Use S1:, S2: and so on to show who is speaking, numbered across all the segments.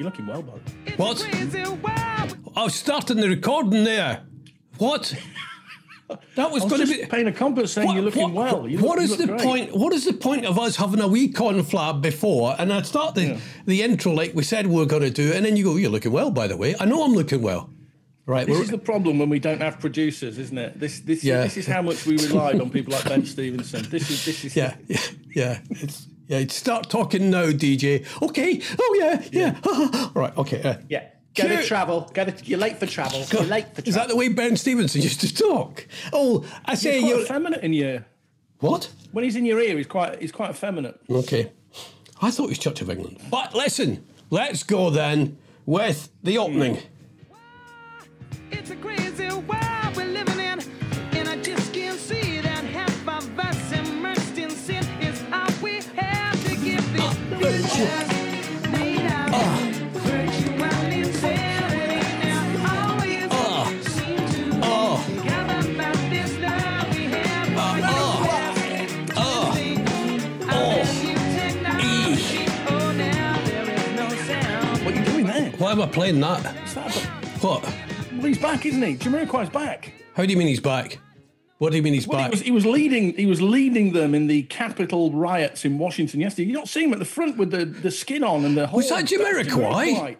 S1: You're looking well, bud.
S2: What? I was starting the recording there. What? That was,
S1: was
S2: going to be.
S1: paying a compliment saying you're looking well. You look-
S2: is
S1: you
S2: the
S1: great.
S2: point? What is the point of us having a wee conflab before, and I start the the intro like we said we were going to do, and then you go, "You're looking well, by the way." I know I'm looking well. Right.
S1: This is the problem when we don't have producers, isn't it? This this
S2: Yeah.
S1: this is how much we relied on people like Ben Stevenson. This is this is
S2: yeah, yeah, yeah. It's, yeah. Start talking now, DJ. Okay. Oh yeah, yeah. right. Okay. Uh,
S3: Yeah. Go to travel. Go to, you're late for travel. You're late for travel.
S2: Is that the way Ben Stevenson used to talk? Oh, I say
S1: He's quite
S2: you.
S1: effeminate in your
S2: What?
S1: when he's in your ear. He's quite he's quite effeminate.
S2: Okay. I thought he was Church of England. But listen, let's go then with the opening.
S4: It's a crazy
S2: Why am I playing that?
S1: What's that about?
S2: What?
S1: Well, he's back, isn't he? Jamiroquai's back.
S2: How do you mean he's back? What do you mean he's
S1: Well, he was, he was leading. He was leading them in the Capitol riots in Washington yesterday. You not see him at the front with the, the skin on and the whole.
S2: Was that Jamiroquai?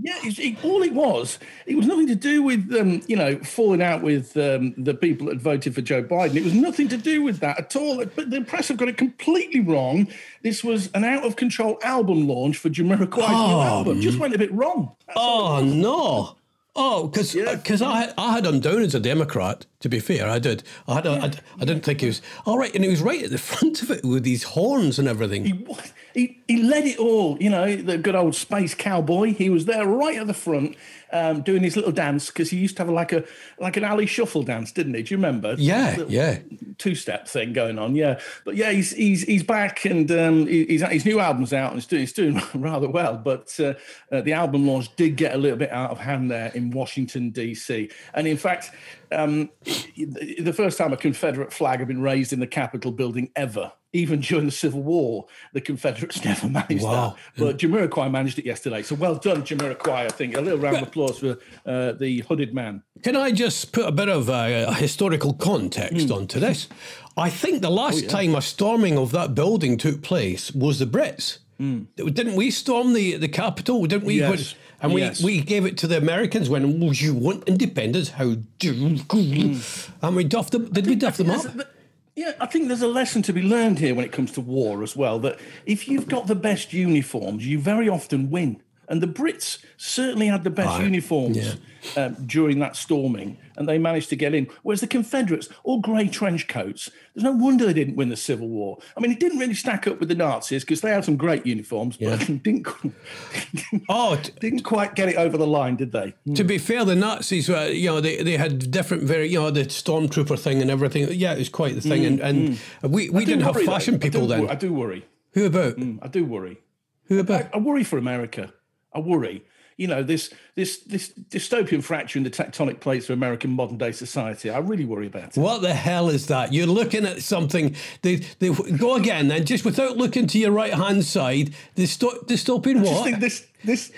S1: Yeah, it, all it was. It was nothing to do with um, you know falling out with um, the people that voted for Joe Biden. It was nothing to do with that at all. But the press have got it completely wrong. This was an out of control album launch for Jamiroquai's new album. Just went a bit wrong. That's
S2: oh no. Oh, because
S1: Yeah.
S2: I had, I had him down as a Democrat. To be fair, I did. I had a, I, I didn't think he was all right, and he was right at the front of it with these horns and everything.
S1: He, he, he led it all, you know, the good old space cowboy. He was there right at the front um, doing his little dance because he used to have like a like an alley shuffle dance, didn't he? Do you remember?
S2: Yeah, yeah.
S1: Two-step thing going on, yeah. But yeah, he's he's he's back and um, he- he's his new album's out and he's doing, he's doing rather well. But uh, uh, the album launch did get a little bit out of hand there in Washington D.C. And in fact, um, the first time a Confederate flag had been raised in the Capitol building ever. Even during the Civil War, the Confederates never managed
S2: Wow.
S1: that. But Jamiroquai managed it yesterday. So well done, Jamiroquai, I think. A little round of applause for uh, the hooded man.
S2: Can I just put a bit of uh, historical context onto this? I think the last time a storming of that building took place was the Brits. Didn't we storm the, the Capitol? Didn't we?
S1: Yes.
S2: And we,
S1: Yes.
S2: we gave it to the Americans when "Well, you want independence. How do you? And we duffed them. Did we duff them up?
S1: A- Yeah, I think there's a lesson to be learned here when it comes to war as well. That if you've got the best uniforms, you very often win. And the Brits certainly had the best
S2: Aye,
S1: uniforms
S2: yeah.
S1: um, during that storming, and they managed to get in. Whereas the Confederates, all grey trench coats, there's no wonder they didn't win the Civil War. I mean, it didn't really stack up with the Nazis because they had some great uniforms, but didn't,
S2: Oh,
S1: didn't quite get it over the line, did they?
S2: to be fair, the Nazis, were, you know, they, they had different, very, you know, the stormtrooper thing and everything. Yeah, it was quite the thing. Mm, and and mm. we,
S1: we
S2: didn't have
S1: though.
S2: fashion
S1: I do
S2: people
S1: wor-
S2: then.
S1: I do worry.
S2: Who about?
S1: Mm, I do worry.
S2: Who about?
S1: I worry for America. I worry. You know, this this this dystopian fracture in the tectonic plates of American modern day society. I really worry about it.
S2: What the hell is that? You're looking at something. They, they go again, then just without looking to your right hand side. Dysto- dystopian
S1: I just
S2: what?
S1: think this this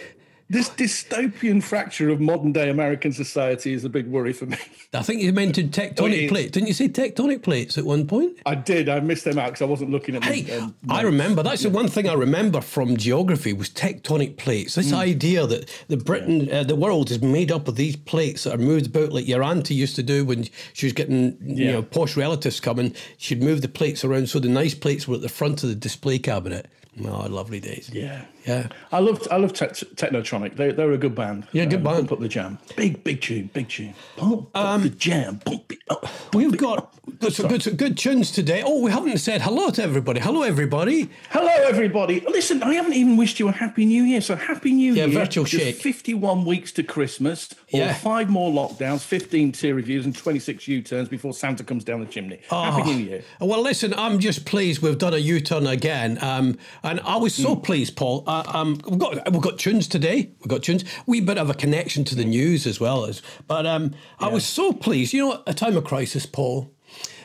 S1: this dystopian fracture of modern day American society is a big worry for me.
S2: I think you mentioned tectonic plates. Didn't you say tectonic plates at one point?
S1: I did. I missed them out because I wasn't looking at them.
S2: Hey,
S1: um,
S2: I remember. That's the one thing I remember from geography was tectonic plates. This
S1: Mm.
S2: idea that the Britain, uh, the world is made up of these plates that are moved about, like your auntie used to do when she was getting, you know, posh relatives coming. She'd move the plates around so the nice plates were at the front of the display cabinet. Oh, lovely days.
S1: Yeah.
S2: Yeah.
S1: I loved I love te- Technotronic. They they're a good band.
S2: Yeah, good
S1: Um,
S2: band.
S1: Pump up the jam. Big big tune. Big tune. Pump
S2: Um,
S1: the jam. Pump it up.
S2: We've got got some good, some good tunes today. Oh, we haven't said hello to everybody. Hello, everybody.
S1: Hello, everybody. Listen, I haven't even wished you a happy new year. So, happy new
S2: Yeah,
S1: year.
S2: Yeah, virtual
S1: Just
S2: shake.
S1: 51 weeks to Christmas, or
S2: Yeah.
S1: five more lockdowns, 15 tier reviews, and 26 U turns before Santa comes down the chimney. Happy
S2: Oh.
S1: new year.
S2: Well, listen, I'm just pleased we've done a U-turn again, um, and I was so pleased, Paul. Uh, um, we've got we've got tunes today. We've got tunes. We bit of a connection to the news as well as, but um, I was so pleased. You know, at a time of crisis, Paul.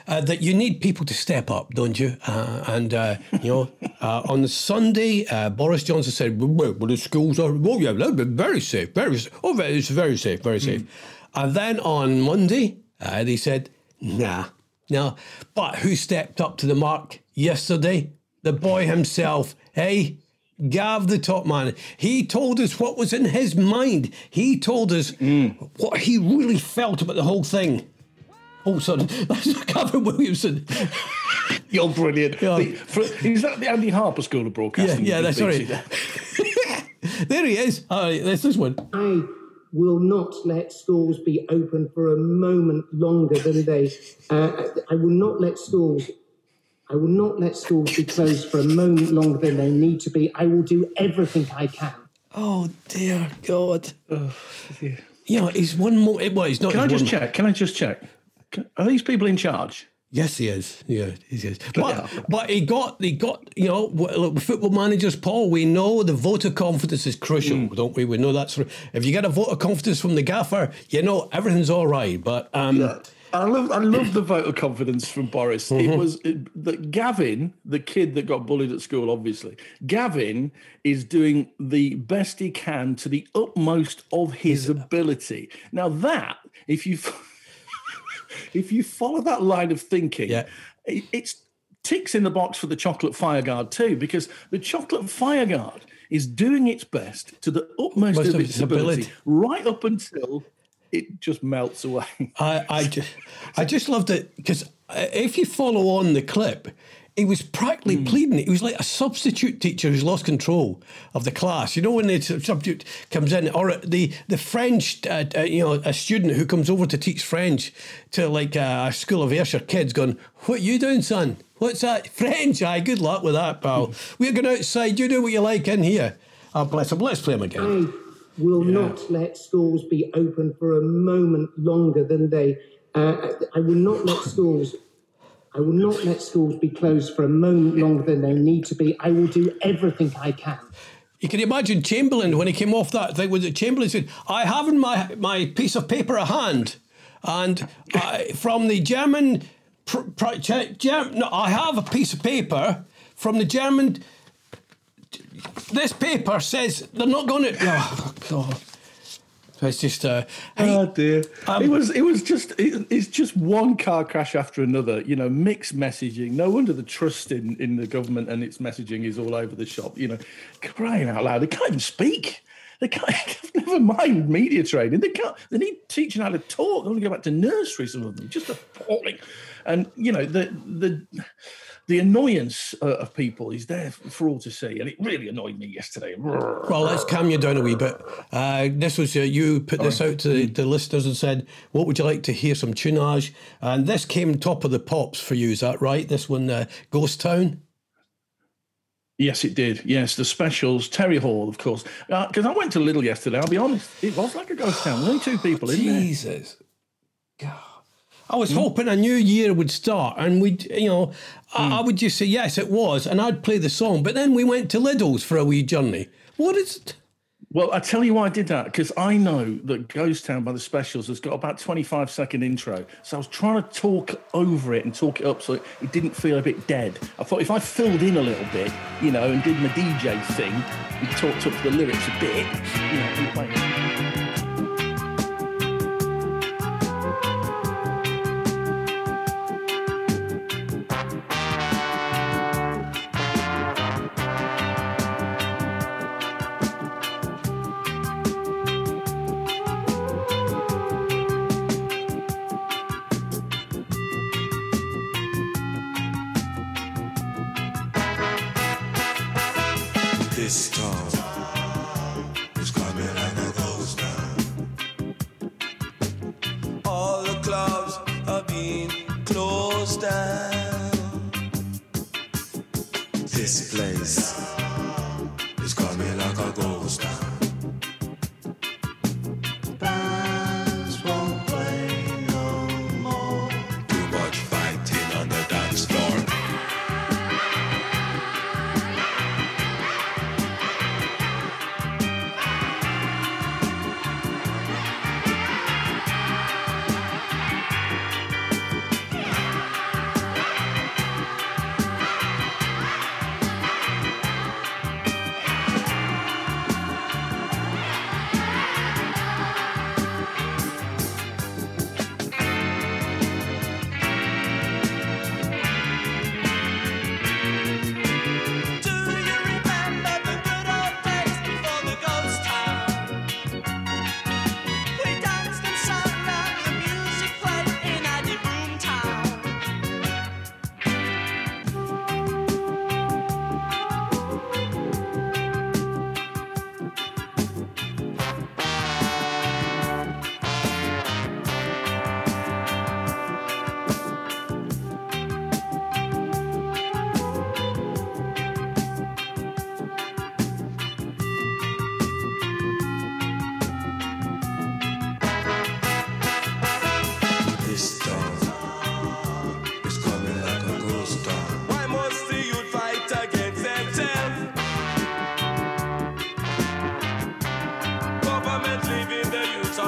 S2: uh, that you need people to step up, don't you? Uh, and uh, you know, uh, on Sunday, uh, Boris Johnson said, "Well, well, the schools are oh yeah, very safe, very oh, very- it's very safe, very safe." And then on Monday, uh, they said, "Nah, no." But who stepped up to the mark yesterday? The boy himself, hey. Gav, the top man, he told us what was in his mind. He told us what he really felt about the whole thing. Oh, sorry, that's Gavin Williamson.
S1: You're brilliant.
S2: Yeah.
S1: The- for- is that the Andy Harper School of
S2: Yeah,
S1: Broadcasting?
S2: yeah, that's
S1: BBC?
S2: right. there he is. All right, there's this one.
S5: I will not let schools be open for a moment longer than they. Uh, I will not let schools. I will not let schools be closed for a moment longer than they need to be. I will do everything I can.
S2: Oh dear God. You know, he's one more. Well, he's not.
S1: Can I just
S2: one-
S1: check? Can I just check? Can- Are these people in charge?
S2: Yes, he is. Yeah, he is.
S1: Yeah.
S2: But, but he got, he got, you know, look, football managers, Paul, we know the vote of confidence is crucial,
S1: Mm.
S2: don't we? We know that's, if you get a vote of confidence from the gaffer, you know, everything's all right. But, um,
S1: I love, I love the vote of confidence from Boris.
S2: Mm-hmm.
S1: It was it, that Gavin, the kid that got bullied at school, obviously. Gavin is doing the best he can to the utmost of his ability. Now that, if you, if you follow that line of thinking,
S2: Yeah.
S1: it, it's ticks in the box for the chocolate fireguard too, because the chocolate fireguard is doing its best to the utmost
S2: Most
S1: of its ability,
S2: ability.
S1: right up until it just melts away.
S2: I, I, just, I just loved it because if you follow on the clip, he was practically
S1: Hmm.
S2: pleading. He was like a substitute teacher who's lost control of the class. You know when the substitute comes in, or the the French, uh, uh, you know, a student who comes over to teach French to like uh, a school of Ayrshire kids, going, "What you doing, son? What's that? French? Aye, good luck with that, pal. We're going outside. You do what you like in here." Oh, bless him. Let's play him again.
S5: I will not let schools be open for a moment longer than they. Uh, I will not let schools. I will not let schools be closed for a moment longer than they need to be. I will do everything I can.
S2: You can imagine Chamberlain when he came off that thing. Was it Chamberlain said, "I have in my my piece of paper a hand, and I, from the German, pr- pr- Ch- Germ- no, I have a piece of paper from the German. This paper says they're not going to. Oh God! It's just uh, hey,
S1: Oh dear!
S2: Um,
S1: it was it was just it, it's just one car crash after another. You know, mixed messaging. No wonder the trust in in the government and its messaging is all over the shop. You know, crying out loud, they can't even speak. They can't. Never mind media training. They can't. They need teaching how to talk. They want to go back to nursery. Some of them just appalling. And you know the the. The annoyance uh, of people is there for all to see, and it really annoyed me yesterday.
S2: Well, let's calm you down a wee bit. Uh, this was uh, you put this out to the, the listeners and said, "What would you like to hear some tunage?" And this came top of the pops for you. Is that right? This one, uh, Ghost Town.
S1: Yes, it did. Yes, the specials, Terry Hall, of course. Because I went to Lidl yesterday. I'll be honest, it was like a ghost town. Only two people in there.
S2: Jesus, God. I was hmm. hoping a new year would start, and we'd, you know, I, hmm. I would just say yes, it was, and I'd play the song. But then we went to Lidl's for a wee journey. What is it?
S1: Well, I tell you why I did that because I know that Ghost Town by the Specials has got about 25 second intro. So I was trying to talk over it and talk it up so it didn't feel a bit dead. I thought if I filled in a little bit, you know, and did my DJ thing and talked up the lyrics a bit, you know,
S6: This storm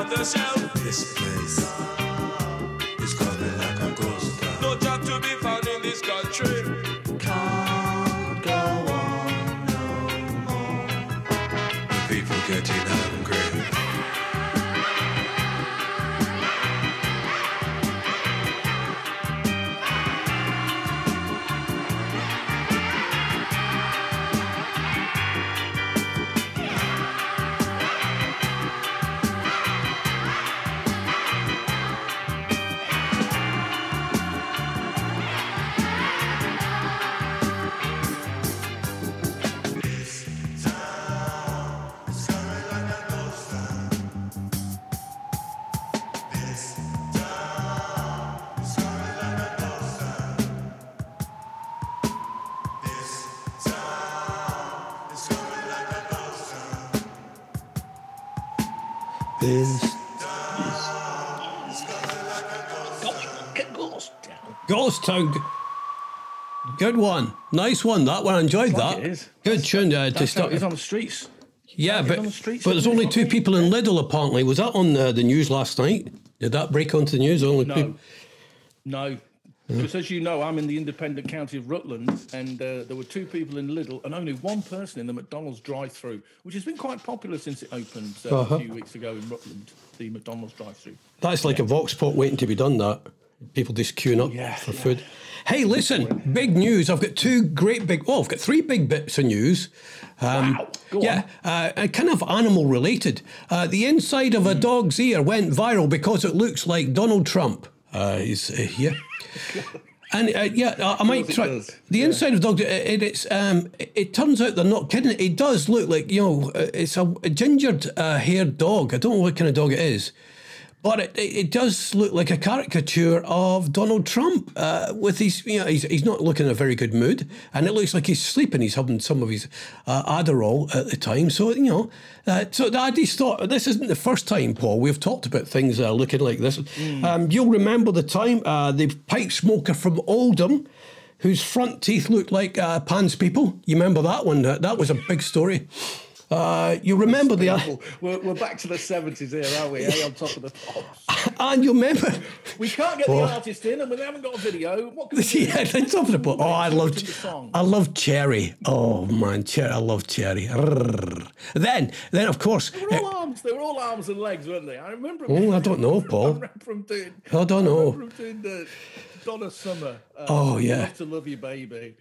S6: the shelf.
S7: This place Town.
S2: Good one. Nice one. That one. I enjoyed
S1: Like
S2: that. Good tune uh, to start.
S1: is on the streets.
S2: Yeah, but,
S1: the streets,
S2: but there's only two people in Lidl apparently. Was that on the, the news last night? Did that break onto the news? Only
S1: No,
S2: people.
S1: no. Because as you know, I'm in the independent county of Rutland, and uh, there were two people in Lidl and only one person in the McDonald's drive-through, which has been quite popular since it opened uh,
S2: Uh-huh.
S1: a few weeks ago in Rutland. The McDonald's drive-through.
S2: That's like a vox pop waiting to be done. That people just queuing up
S1: Yeah,
S2: for
S1: yeah.
S2: food. Hey, listen, big news! I've got two great big. Oh, I've got three big bits of news. Um,
S1: Wow, go
S2: yeah, uh, kind of animal related. Uh, the inside of a dog's ear went viral because it looks like Donald Trump. Uh, he's uh, here. And uh, yeah, I, I might try.
S1: does.
S2: The inside of dog, it, it- it's um, it, it turns out they're not kidding. It does look like you know, uh, it's a, a gingered uh, haired dog. I don't know what kind of dog it is, but it, it, does look like a caricature of Donald Trump uh, with his, you know, he's, he's not looking in a very good mood, and it looks like he's sleeping. He's having some of his uh, Adderall at the time, so you know. Uh, so I just thought this isn't the first time, Paul. We've talked about things uh, looking like this. Um, you'll remember the time uh, the pipe smoker from Oldham, whose front teeth looked like uh, Pan's people. You remember that one? That was a big story. Uh, you remember the
S1: Well, we're, we're back to the 70s here, aren't we? eh, on top of the pops.
S2: and you remember
S1: We can't get the artist in, and we haven't got a video. What can we do?
S2: yeah, that's top of the po- Oh, I
S1: Listen
S2: loved,
S1: to the song.
S2: I love Cherry. Oh man, Cherry, I love Cherry. Then, then of course,
S1: They were all arms. They were all arms and legs, weren't they? I remember. 'em-
S2: Oh, I don't know, Paul.
S1: remember from doing.
S2: I don't know.
S1: remember 'em doing the Donna Summer. Uh,
S2: Oh, yeah.
S1: To love you, baby.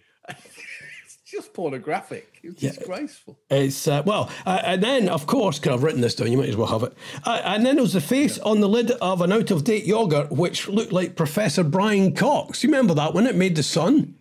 S1: It's just pornographic. It's disgraceful.
S2: It's uh, well, uh, and then of course, because I've written this down, you might as well have it. Uh, and then there was the face on the lid of an out of date yogurt, which looked like Professor Brian Cox. You remember that when it made the sun?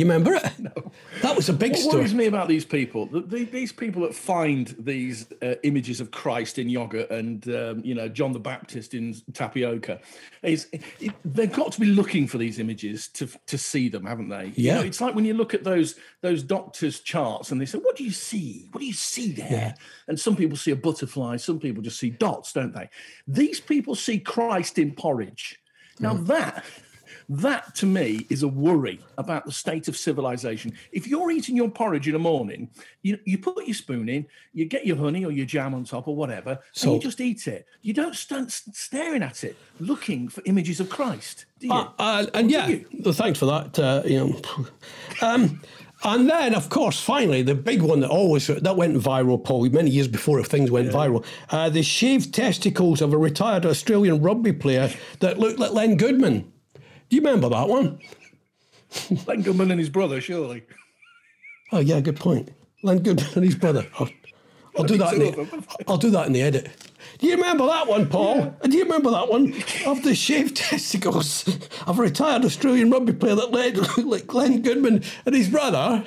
S2: You remember it? No. That was a big
S1: What
S2: story.
S1: worries me about these people, the, the, these people that find these uh, images of Christ in yogurt and um, you know John the Baptist in tapioca, is it, they've got to be looking for these images to to see them, haven't they? You
S2: Yeah.
S1: know, it's like when you look at those those doctors' charts and they say, "What do you see? What do you see there?" And some people see a butterfly, some people just see dots, don't they? These people see Christ in porridge. Now that that to me is a worry about the state of civilization. If you're eating your porridge in the morning, you, you put your spoon in, you get your honey or your jam on top or whatever, and you just eat it. You don't stand staring at it, looking for images of Christ, do you?
S2: Uh, uh, and yeah, well, thanks for that. Uh, you know, um, and then of course, finally, the big one that always that went viral, Paul, many years before if things went viral. Uh, the shaved testicles of a retired Australian rugby player that looked like Len Goodman. Do you remember that one?
S1: Len Goodman and his brother, surely.
S2: Oh yeah, good point. Len Goodman and his brother. I'll, I'll do that. In the. I'll do that in the edit. Do you remember that one, Paul? Do you remember that one of the shaved testicles of a retired Australian rugby player that led like Len Goodman and his brother?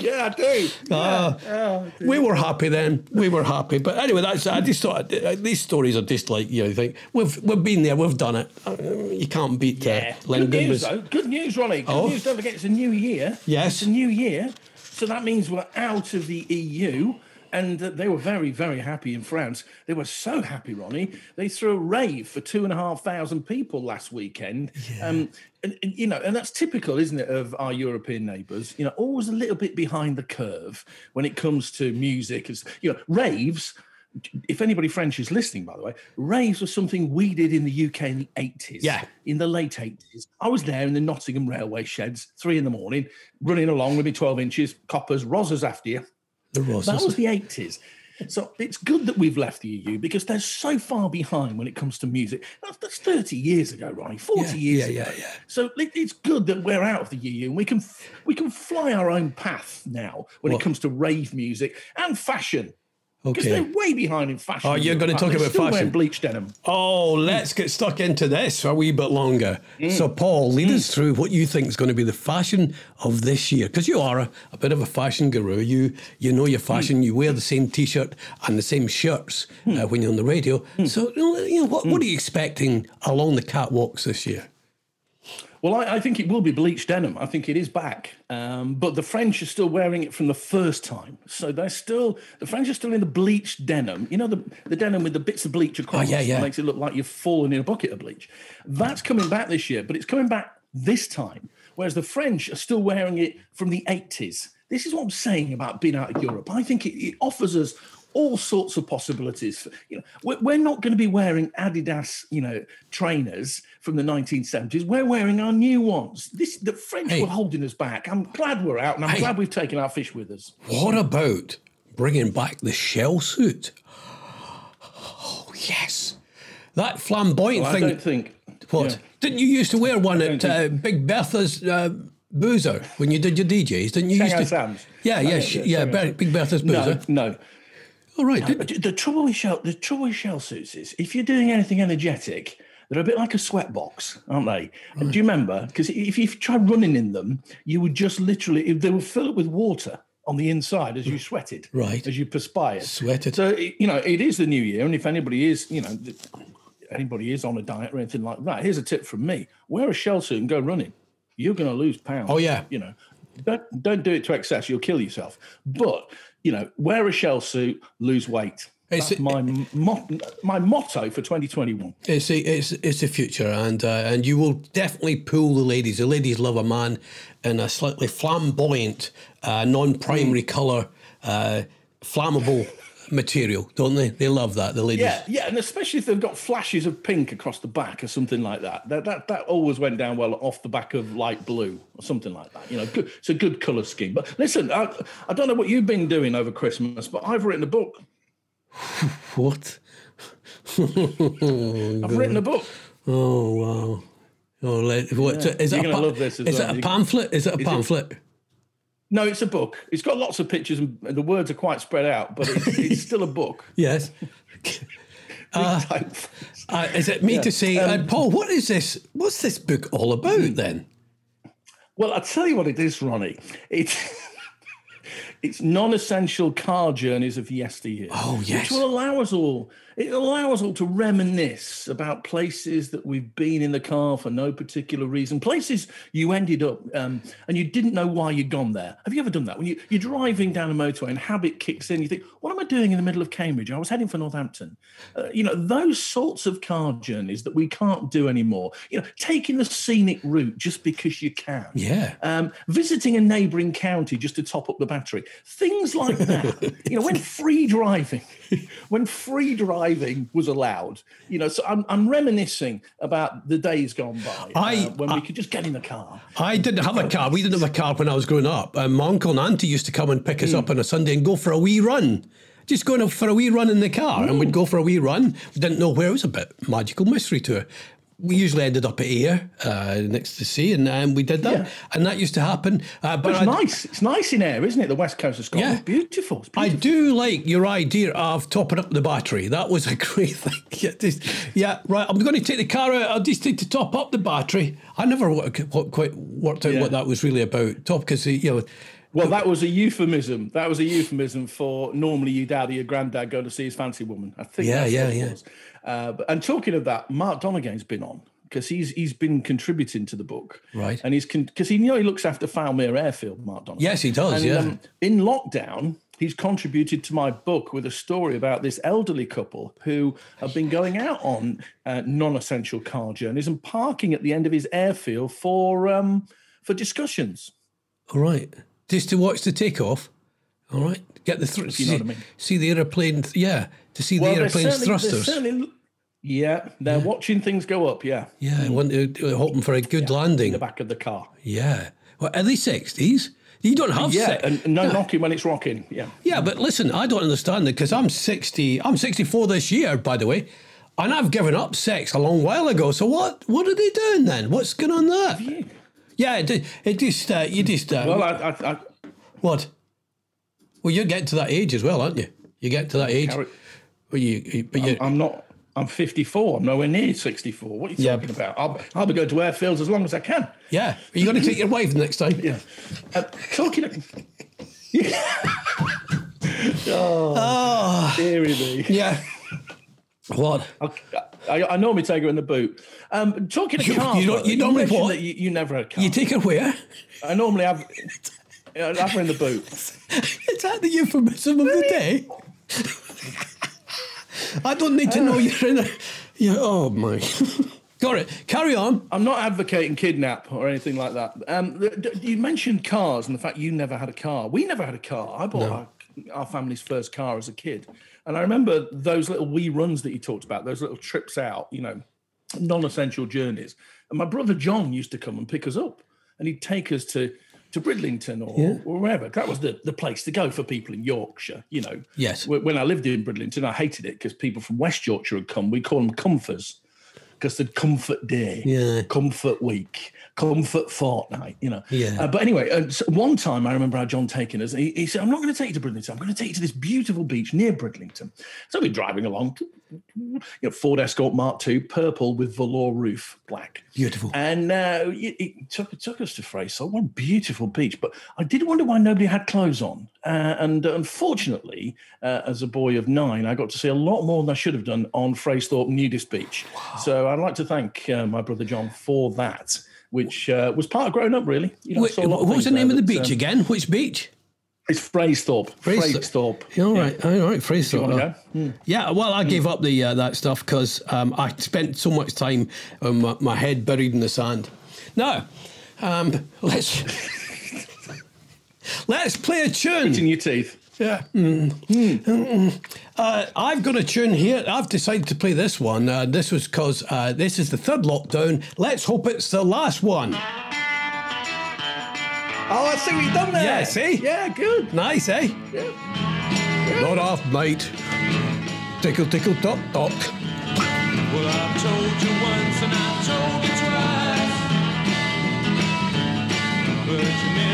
S1: Yeah, I do.
S2: Ah, we were happy then. We were happy. But anyway, that's. I just thought uh, these stories are just like you know. You think we've we've been there, we've done it. Uh, you can't beat uh, Len
S1: Good news, though. Good news, Ronnie. Good
S2: Oh.
S1: news. Don't forget, it's a new year.
S2: Yes.
S1: It's a new year. So that means we're out of the EU. And uh, they were very, very happy in France. They were so happy, Ronnie. They threw a rave for two and a half thousand people last weekend. Um, and, and, you know, and that's typical, isn't it, of our European neighbours? You know, always a little bit behind the curve when it comes to music. As you know, raves if anybody French is listening, by the way, raves was something we did in the UK in the 80s.
S2: Yeah.
S1: In the late 80s. I was there in the Nottingham railway sheds, three in the morning, running along with me 12 inches, coppers, Rozzers after you.
S2: The
S1: That was the 80s. So it's good that we've left the EU because they're so far behind when it comes to music. That's, that's 30 years ago, Ronnie, 40
S2: Yeah,
S1: years
S2: yeah,
S1: ago.
S2: yeah, yeah.
S1: So it's good that we're out of the EU and we can we can fly our own path now when it comes to rave music and fashion. Because
S2: Okay.
S1: they're way behind in fashion.
S2: Oh, you're gonna talk about
S1: still
S2: fashion.
S1: bleached denim.
S2: Oh, hmm. let's get stuck into this for a wee bit longer. Hmm. So, Paul, lead hmm. us through what you think is going to be the fashion of this year, because you are a, a bit of a fashion guru. You you know your fashion. You wear the same T-shirt and the same shirts uh, when you're on the radio. So, you know, you know, what what are you expecting along the catwalks this year?
S1: Well, I, I think it will be bleached denim. I think it is back. Um, but the French are still wearing it from the first time. So they're still, the French are still in the bleached denim. You know, the, the denim with the bits of bleach across.
S2: Oh, yeah, yeah.
S1: Makes it look like you've fallen in a bucket of bleach. That's coming back this year, but it's coming back this time. Whereas the French are still wearing it from the 80s. This is what I'm saying about being out of Europe. I think it, it offers us all sorts of possibilities. You know, we're, not going to be wearing Adidas, you know, trainers from the 1970s. We're wearing our new ones. This the French
S2: Hey.
S1: were holding us back. I'm glad we're out, and I'm
S2: Hey.
S1: glad we've taken our fish with us.
S2: What about bringing back the shell suit? Oh yes, that flamboyant
S1: I
S2: thing.
S1: I don't think.
S2: What?
S1: yeah.
S2: Didn't you used to wear one at uh, Big Bertha's uh, Boozer when you did your DJs? Didn't you used to?
S1: Sam's.
S2: Yeah, yeah,
S1: yeah,
S2: sh-
S1: yeah,
S2: yeah. Big Bertha's Boozer.
S1: No, no.
S2: All right.
S1: the trouble with shell, the trouble with shell suits is if you're doing anything energetic, they're a bit like a sweat box, aren't they? And do you remember? Because if you try running in them, you would just literally they would fill it with water on the inside as you sweated,
S2: Right.
S1: As you perspired,
S2: Sweated.
S1: So you know it is the new year, and if anybody is, you know, anybody is on a diet or anything like that, here's a tip from me: wear a shell suit and go running. You're going to lose pounds.
S2: Oh, yeah.
S1: you know, don't don't do it to excess; you'll kill yourself. But you know, wear a shell suit, lose weight.
S2: It's-
S1: That's my mo- my motto for 2021.
S2: It's it's it's the future, and uh, and you will definitely pull the ladies. The ladies love a man in a slightly flamboyant, uh, non-primary
S1: Mm.
S2: color, uh, flammable material, don't they? They love that. The ladies.
S1: Yeah, yeah, and especially if they've got flashes of pink across the back or something like that. That that, that always went down well off the back of light blue or something like that. You know, good, it's a good color scheme. But listen, I, I don't know what you've been doing over Christmas, but I've written a book.
S2: What?
S1: I've written a book.
S2: Oh wow. Oh, let, what, is
S1: You're
S2: it a,
S1: gonna love this as
S2: is
S1: well.
S2: it a pamphlet? Is it a
S1: it-
S2: pamphlet?
S1: No, it's a book. It's got lots of pictures and the words are quite spread out, but it's, it's still a book.
S2: Yes.
S1: Type.
S2: Uh, is it me to say,
S1: Um,
S2: uh, Paul? What is this? What's this book all about then?
S1: Well, I'll tell you what it is, Ronnie. It's it's non-essential car journeys of yesteryear.
S2: Oh, yes.
S1: Which will allow us all. It'll allow us all to reminisce about places that we've been in the car for no particular reason. Places you ended up um, and you didn't know why you'd gone there. Have you ever done that? When you, you're driving down a motorway and habit kicks in, you think, "What am I doing in the middle of Cambridge? I was heading for Northampton." Uh, you know, those sorts of car journeys that we can't do anymore. You know, taking the scenic route just because you can
S2: Yeah.
S1: um, visiting a neighbouring county just to top up the battery, things like that. you know, when free driving, when free driving was allowed, you know, so I'm, I'm reminiscing about the days gone by
S2: I-
S1: uh, when
S2: I-
S1: we could just get in the car.
S2: I didn't have a car. We didn't have a car when I was growing up. Um, my uncle and auntie used to come and pick us
S1: Hmm.
S2: up on a Sunday and go for a wee run. Just going for a wee run in the car, and we'd go for a wee run. We didn't know where. It was a bit magical mystery to it. We usually ended up at Ayr, uh, next to the sea, and um, we did that.
S1: Yeah.
S2: And that used to happen. Uh, but
S1: It's
S2: I,
S1: nice. It's nice in Ayr, isn't it? The west coast of Scotland.
S2: Yeah.
S1: It's beautiful. It's
S2: I do like your idea of topping up the battery. That was a great thing. Yeah, just- yeah, right. I'm going to take the car out. I'll just need to top up the battery. I never wo- wo- quite worked out
S1: Yeah.
S2: what that was really about. Top because you know.
S1: Well, that was a euphemism. That was a euphemism for normally your dad or your granddad going to see his fancy woman. I think
S2: Yeah, yeah, yeah.
S1: Uh, but, and talking of that, Mark Donegan's been on because he's he's been contributing to the book,
S2: Right.
S1: And he's because he you know he looks after Fowlmere Airfield, Mark Donegan.
S2: Yes, he does,
S1: And, um,
S2: yeah.
S1: in lockdown, he's contributed to my book with a story about this elderly couple who have been going out on uh, non-essential car journeys and parking at the end of his airfield for um, for discussions.
S2: All right. Just to watch the takeoff. All right, get the thr-
S1: you know
S2: see,
S1: what I mean.
S2: see the airplane. th- yeah, to see
S1: Well,
S2: the airplane's thrusters.
S1: yeah, they're watching things go up. Yeah,
S2: Yeah, I want to, uh, hoping for a good
S1: in
S2: landing.
S1: the back of the car.
S2: Yeah. Well, are they sixties? You don't have
S1: Yeah,
S2: se-
S1: and no knocking when it's rocking. Yeah.
S2: Yeah, but listen, I don't understand it because I'm 60. I'm 64 this year, by the way, and I've given up sex a long while ago. So what? What are they doing then? What's going on there? Yeah, it, it just uh, you just uh,
S1: Well, I, I, I
S2: what? Well, you're getting to that age as well, aren't you? You get to that age. Well, you, you- but you,
S1: I'm not. I'm 54. I'm nowhere near 64. What are you
S2: Yeah.
S1: talking about? I'll, I'll be going to airfields as long as I can.
S2: yeah. Are you going to take your wife next time?
S1: Yeah. Uh, talking. Of, oh, dearie me.
S2: Yeah. What?
S1: I, I normally take her in the boot. Um, talking of
S2: You-
S1: cars,
S2: you don't-
S1: though,
S2: you normally what?
S1: You, you never had a car.
S2: You take her where?
S1: I normally have. I have her in the boot.
S2: Is that the euphemism of the day? I don't need to know you're in a. Yeah, oh my. Got it. Carry on.
S1: I'm not advocating kidnap or anything like that. Um, you mentioned cars and the fact you never had a car. We never had a car. I bought our, our family's first car as a kid, and I remember those little wee runs that you talked about, those little trips out. You know, non-essential journeys. And my brother John used to come and pick us up, and he'd take us to to Bridlington or, or wherever. That was the, the place to go for people in Yorkshire. You know.
S2: Yes.
S1: When I lived in Bridlington, I hated it because people from West Yorkshire would come. We call them comfers because they'd comfort day,
S2: Yeah.
S1: comfort week, comfort fortnight, you know.
S2: Yeah.
S1: Uh, but anyway, uh, so one time I remember how John taking us. He, he said, "I'm not going to take you to Bridlington. I'm going to take you to this beautiful beach near Bridlington." So we're driving along, you know, Ford Escort Mark II, purple with velour roof, black.
S2: Beautiful.
S1: And uh, it, it took it took us to Fraser. What a beautiful beach! But I did wonder why nobody had clothes on. Uh, and unfortunately, uh, as a boy of nine, I got to see a lot more than I should have done on Fraysthorpe Nudist Beach. So I'd like to thank uh, my brother John for that, which uh, was part of growing up. Really, you know,
S2: Wait,
S1: saw a lot of
S2: what was the name of the beach
S1: um,
S2: again? Which beach?
S1: It's Fraysthorpe.
S2: Fraysthorpe.
S1: Fraysthorpe.
S2: All right, all right,
S1: wanna
S2: uh. Yeah, well, I gave up the uh, that stuff because um, I spent so much time with my, my head buried in the sand. Now, um, let's let's play a
S1: In
S2: tune.
S1: your teeth.
S2: Yeah. Mm. Uh, I've got a tune here. I've decided to play this one. Uh, this was because uh, this is the third lockdown. Let's hope it's the last one.
S1: Oh, I see what you've done there.
S2: Yeah, see?
S1: Yeah, good.
S2: Nice, eh? Yeah. Not off, mate. Tickle, tickle, tock, tock.
S8: Well, I've told you once and I've told you twice, but you never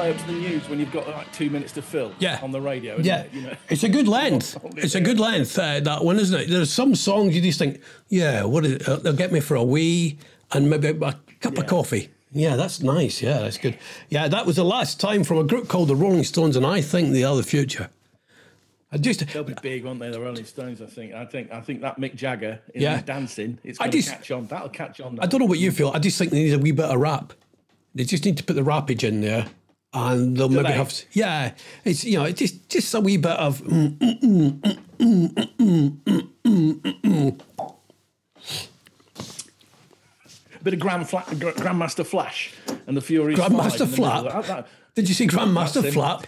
S1: play up to the news when you've got like two minutes to fill.
S2: Yeah.
S1: On the radio. isn't
S2: Yeah,
S1: it? You know.
S2: it's a good length. It's a good length. Uh, that one, isn't it? There's some songs you just think, yeah, what is it? Uh, they'll get me for a wee and maybe a cup of coffee. Yeah, that's nice. Yeah, that's good. Yeah, that was the last time from a group called the Rolling Stones, and I think they are the future. I just,
S1: They'll be big, won't they? The Rolling Stones. I think. I think. I think that Mick Jagger in
S2: Yeah.
S1: dancing. It's
S2: I
S1: going to
S2: just-
S1: catch on. That'll catch on.
S2: I don't know what you feel. I just think they need a wee bit of rap. They just need to put the rappage in there, and they'll Do maybe
S1: they?
S2: have to, yeah it's you know it's just just a wee bit of
S1: a bit of Grand Fla- Grandmaster Flash and the Fury.
S2: Grandmaster Flap.
S1: That, that,
S2: Did you see Grandmaster Flap?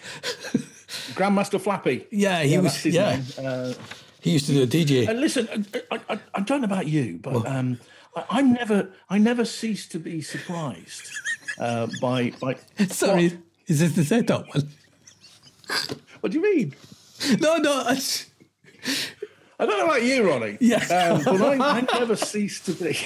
S1: Grandmaster Flappy.
S2: Yeah, he
S1: yeah, was.
S2: Yeah,
S1: uh,
S2: he used to do a DJ.
S1: Uh, listen, uh, I, I, I don't know about you, but um, I, I, never, I never cease to be surprised uh, by by.
S2: Sorry.
S1: What,
S2: is this the setup one?
S1: what do you mean?
S2: No, no, it's,
S1: I don't know about you, Ronnie.
S2: Yes.
S1: um, but I, I never cease to be.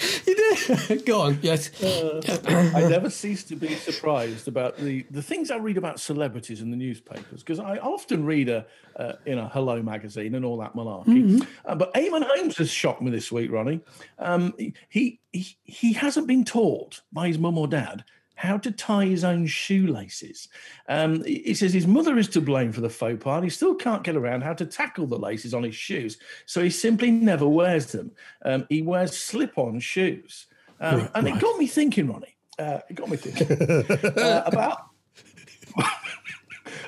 S2: you did. Go on, yes.
S1: I never cease to be surprised about the, the things I read about celebrities in the newspapers because I often read a uh, in a Hello magazine and all that malarkey. Uh, but Eamonn Holmes has shocked me this week, Ronnie. Um, he, he he hasn't been taught by his mum or dad how to tie his own shoelaces. Um, he says his mother is to blame for the faux pas. and He still can't get around how to tackle the laces on his shoes, so he simply never wears them. Um, he wears slip-on shoes, um, and it got me thinking, Ronnie. Uh, it got me thinking uh, about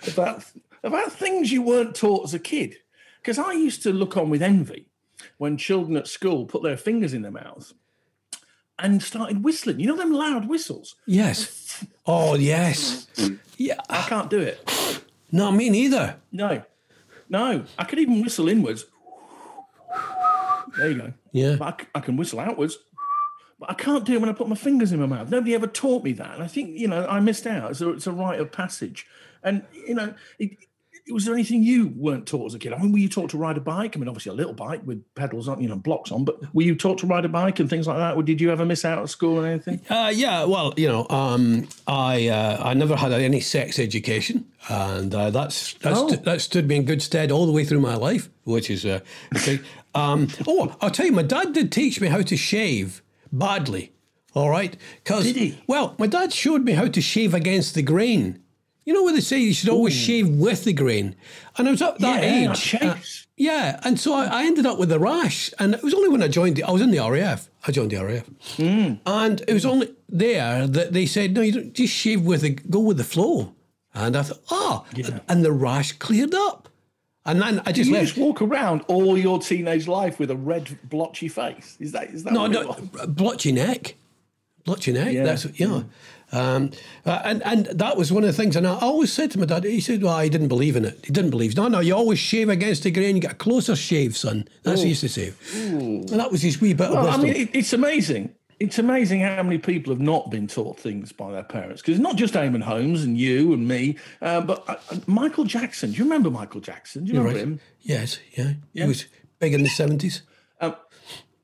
S1: about about things you weren't taught as a kid. Because I used to look on with envy when children at school put their fingers in their mouths and started whistling. You know them loud whistles.
S2: Yes. Oh, yes. Yeah.
S1: I can't do it.
S2: No, me neither.
S1: No, no. I could even whistle inwards. There you go.
S2: Yeah.
S1: But I I, can whistle outwards. But I can't do it when I put my fingers in my mouth. Nobody ever taught me that, and I think you know I missed out. It's a, it's a rite of passage. And you know, it, was there anything you weren't taught as a kid? I mean, were you taught to ride a bike? I mean, obviously a little bike with pedals on, you know, blocks on. But were you taught to ride a bike and things like that? Or did you ever miss out at school or anything?
S2: Uh, yeah, well, you know, um, I uh, I never had any sex education, and uh, that's that's
S1: Oh.
S2: that stood me in good stead all the way through my life, which is uh, okay. um, oh, I'll tell you, my dad did teach me how to shave badly. All right, because
S1: Did he?
S2: well, my dad showed me how to shave against the grain. You know what they say you should always shave with the grain, and I was at that
S1: Yeah,
S2: age. uh, yeah, and so I, I ended up with a rash, and it was only when I joined. The, I was in the RAF. I joined the RAF, and it was only there that they said, "No, you don't just shave with the go with the flow." And I thought, "Ah," and the rash cleared up, and then I just
S1: You
S2: left.
S1: just walk around all your teenage life with a red blotchy face. Is that is that
S2: no, no, blotchy neck, blotchy neck.
S1: Yeah.
S2: That's yeah. Um, uh, and and that was one of the things. And I always said to my dad, he said, "Well, he didn't believe in it. He didn't believe. No, no, you always shave against the grain. You get a closer shave, son. That's what he used to say. And that was his wee bit of
S1: Well, I
S2: wisdom.
S1: mean, it's amazing. It's amazing how many people have not been taught things by their parents. Because it's not just Eamonn Holmes and you and me, uh, but uh, uh, Michael Jackson. Do you remember Michael Jackson? Do you
S2: You're
S1: remember
S2: right.
S1: him?
S2: Yes, yeah. He was big in the seventies.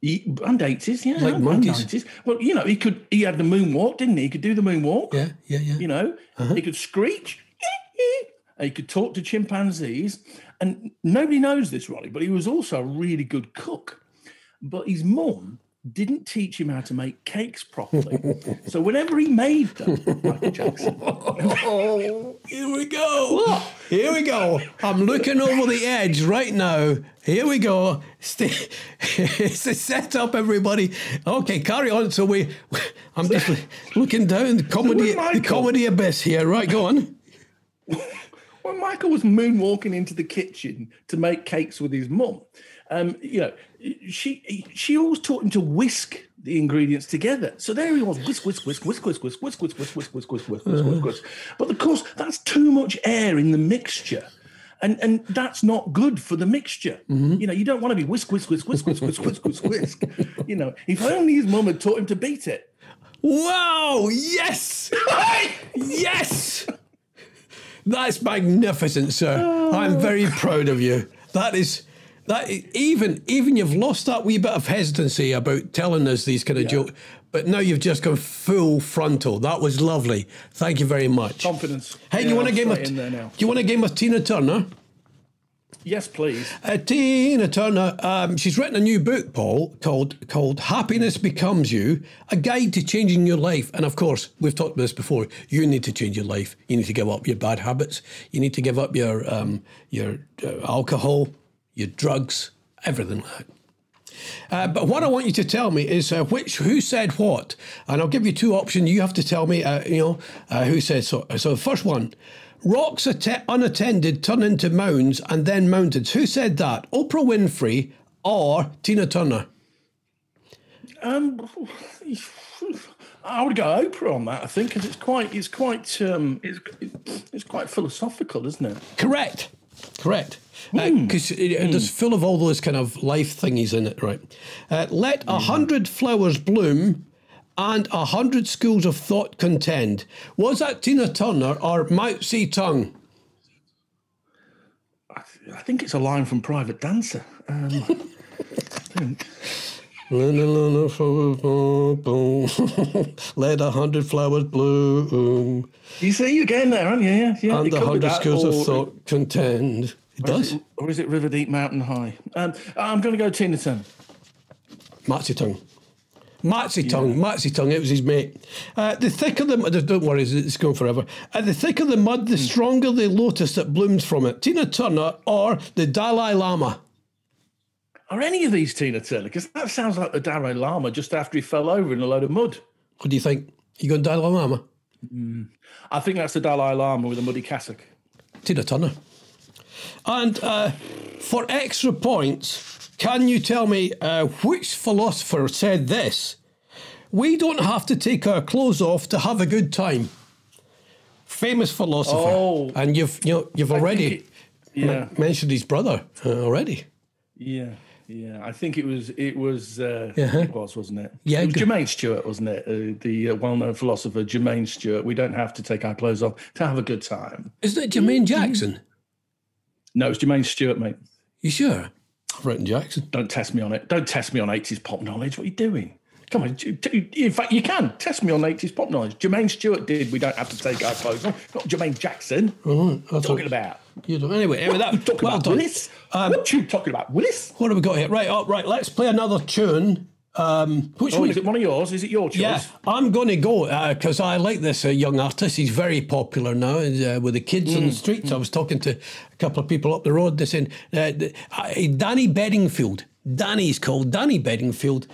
S1: He, and eighties, yeah,
S2: Like
S1: and
S2: monkeys.
S1: 90s. Well, you know, he could. He had the moonwalk, didn't he? He could do the moonwalk.
S2: Yeah, yeah, yeah.
S1: You know, uh-huh. he could screech. he could talk to chimpanzees, and nobody knows this, Ronnie, but he was also a really good cook. But his mum didn't teach him how to make cakes properly. so whenever he made them, Michael Jackson,
S2: Oh, here we go. Here we go. I'm looking over the edge right now. Here we go. It's a setup, everybody. Okay, carry on. So we, I'm just looking down the comedy, the
S1: Michael-
S2: comedy abyss here. Right, go on.
S1: when Michael was moonwalking into the kitchen to make cakes with his mum, um, you know, she she always taught him to whisk the ingredients together. So there he was, whisk, whisk, whisk, whisk, whisk, whisk, whisk, whisk, whisk, whisk, whisk, whisk, whisk, whisk, whisk, whisk. But of course, that's too much air in the mixture. And, and that's not good for the mixture. Mm-hmm. You know, you don't want to be whisk, whisk, whisk, whisk, whisk, whisk, whisk, whisk, whisk. You know, if only his mum had taught him to beat it.
S2: Wow! Yes! yes! That's magnificent, sir. I'm very proud of you. That is That even even you've lost that wee bit of hesitancy about telling us these kind of jokes, but now you've just gone full frontal. That was lovely. Thank you very much.
S1: Confidence.
S2: Hey, do
S1: Yeah,
S2: you want a game of
S1: in there now.
S2: Do you want a game of Tina Turner?
S1: Yes, please.
S2: Uh, Tina Turner, um, she's written a new book, Paul, called called "Happiness Becomes You: A Guide to Changing Your Life." And of course, we've talked about this before. You need to change your life. You need to give up your bad habits. You need to give up your um, your uh, alcohol, your drugs, everything like that. Uh, but what I want you to tell me is uh, which who said what, and I'll give you two options. You have to tell me, uh, you know, uh, who said so. So the first one, rocks att- unattended turn into mounds and then mountains. Who said that? Oprah Winfrey or Tina Turner?
S1: Um, I would go Oprah on that. I think because it's quite, it's quite, um, it's, it's quite philosophical, isn't it?
S2: Correct. Correct. Because it, it's full of all those kind of life thingies in it, right? Uh, let a hundred flowers bloom and a hundred schools of thought contend. Was that Tina Turner or Mao Zedong?
S1: I think it's a line from Private Dancer. Um, I.
S2: Let a hundred flowers bloom
S1: You see, you're getting there, aren't you? Yeah, yeah.
S2: and
S1: it
S2: a
S1: could be
S2: hundred schools of thought contend. It
S1: or
S2: does.
S1: it- Or is it River Deep Mountain High? Um, I'm going to go Tina Turner.
S2: Maxi tongue. Maxi tongue, Maxi tongue, it was his mate. Uh, the thicker the mud, don't worry, it's- it's going forever. Uh, the thicker the mud, the stronger the lotus that blooms from it. Tina Turner or the Dalai Lama?
S1: Are any of these Tina Turner? Because that sounds like the Dalai Lama just after he fell over in a load of mud.
S2: What do you think? You going Dalai Lama?
S1: I think that's the Dalai Lama with a muddy cassock.
S2: Tina Turner. And uh, for extra points, can you tell me uh, which philosopher said this? We don't have to take our clothes off to have a good time. Famous philosopher.
S1: Oh.
S2: and you've you know, you've already
S1: it- yeah,
S2: mentioned his brother uh, already.
S1: yeah, yeah. I think it was it was uh,
S2: Yeah.
S1: it was wasn't it?
S2: Yeah,
S1: it was good. Jermaine Stewart, wasn't it? Uh, the uh, well-known philosopher Jermaine Stewart. We don't have to take our clothes off to have a good time.
S2: Isn't it Jermaine Jackson?
S1: No, it's Jermaine Stewart, mate.
S2: You sure? I've written Jackson.
S1: Don't test me on it. Don't test me on 80s pop knowledge. What are you doing? Come on. In fact, you can test me on 80s pop knowledge. Jermaine Stewart did. We don't have to take our clothes off. Not Jermaine Jackson.
S2: Oh, I thought
S1: talking about?
S2: you don't. Anyway, anyway, that
S1: Talking
S2: well
S1: about
S2: done.
S1: Willis?
S2: Um,
S1: what you talking about? Willis?
S2: What have we got here? Right, oh, right. Let's play another tune. Um, which
S1: Oh,
S2: one?
S1: is it one of yours? Is it your choice?
S2: Yeah, I'm going to go because I like this uh, young artist. He's very popular now uh, with the kids
S1: Mm,
S2: on the streets. I was talking to a couple of people up the road. They're saying uh, uh, Danny Bedingfield. Danny's called Danny Bedingfield.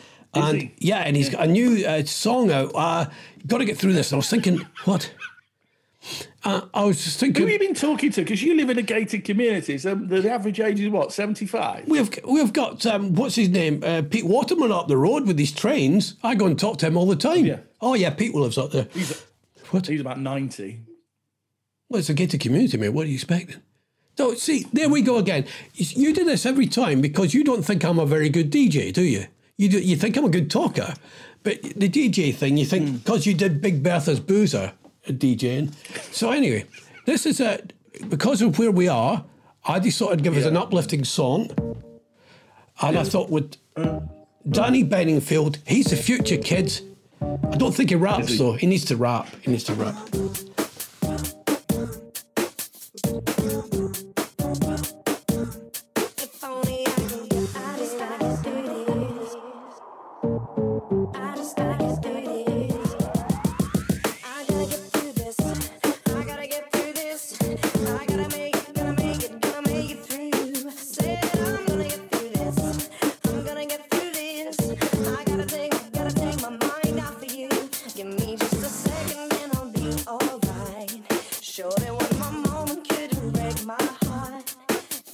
S2: And
S1: he?
S2: yeah, and he's got a new uh, song out. Uh, got to get through this. And I was thinking, what? Uh, I was just thinking.
S1: Who have you been talking to? Because you live in a gated community. So the, average age is what, 75?
S2: We've we've got um, what's his name? Uh, Pete Waterman up the road with his trains. I go and talk to him all the time.
S1: Yeah.
S2: Oh yeah, Pete lives up there.
S1: He's,
S2: What?
S1: he's about 90.
S2: Well, it's a gated community, mate. What are you expecting? So, see, there we go again. You do this every time because you don't think I'm a very good DJ, do you? You do, you think I'm a good talker, but the DJ thing, you think because you did Big Bertha's Boozer uh, DJing. So anyway, this is a because of where we are. I just thought I'd give us an uplifting song, and I thought with Danny Bedingfield, he's the future, kids. I don't think he raps though. He needs to rap. He needs to rap.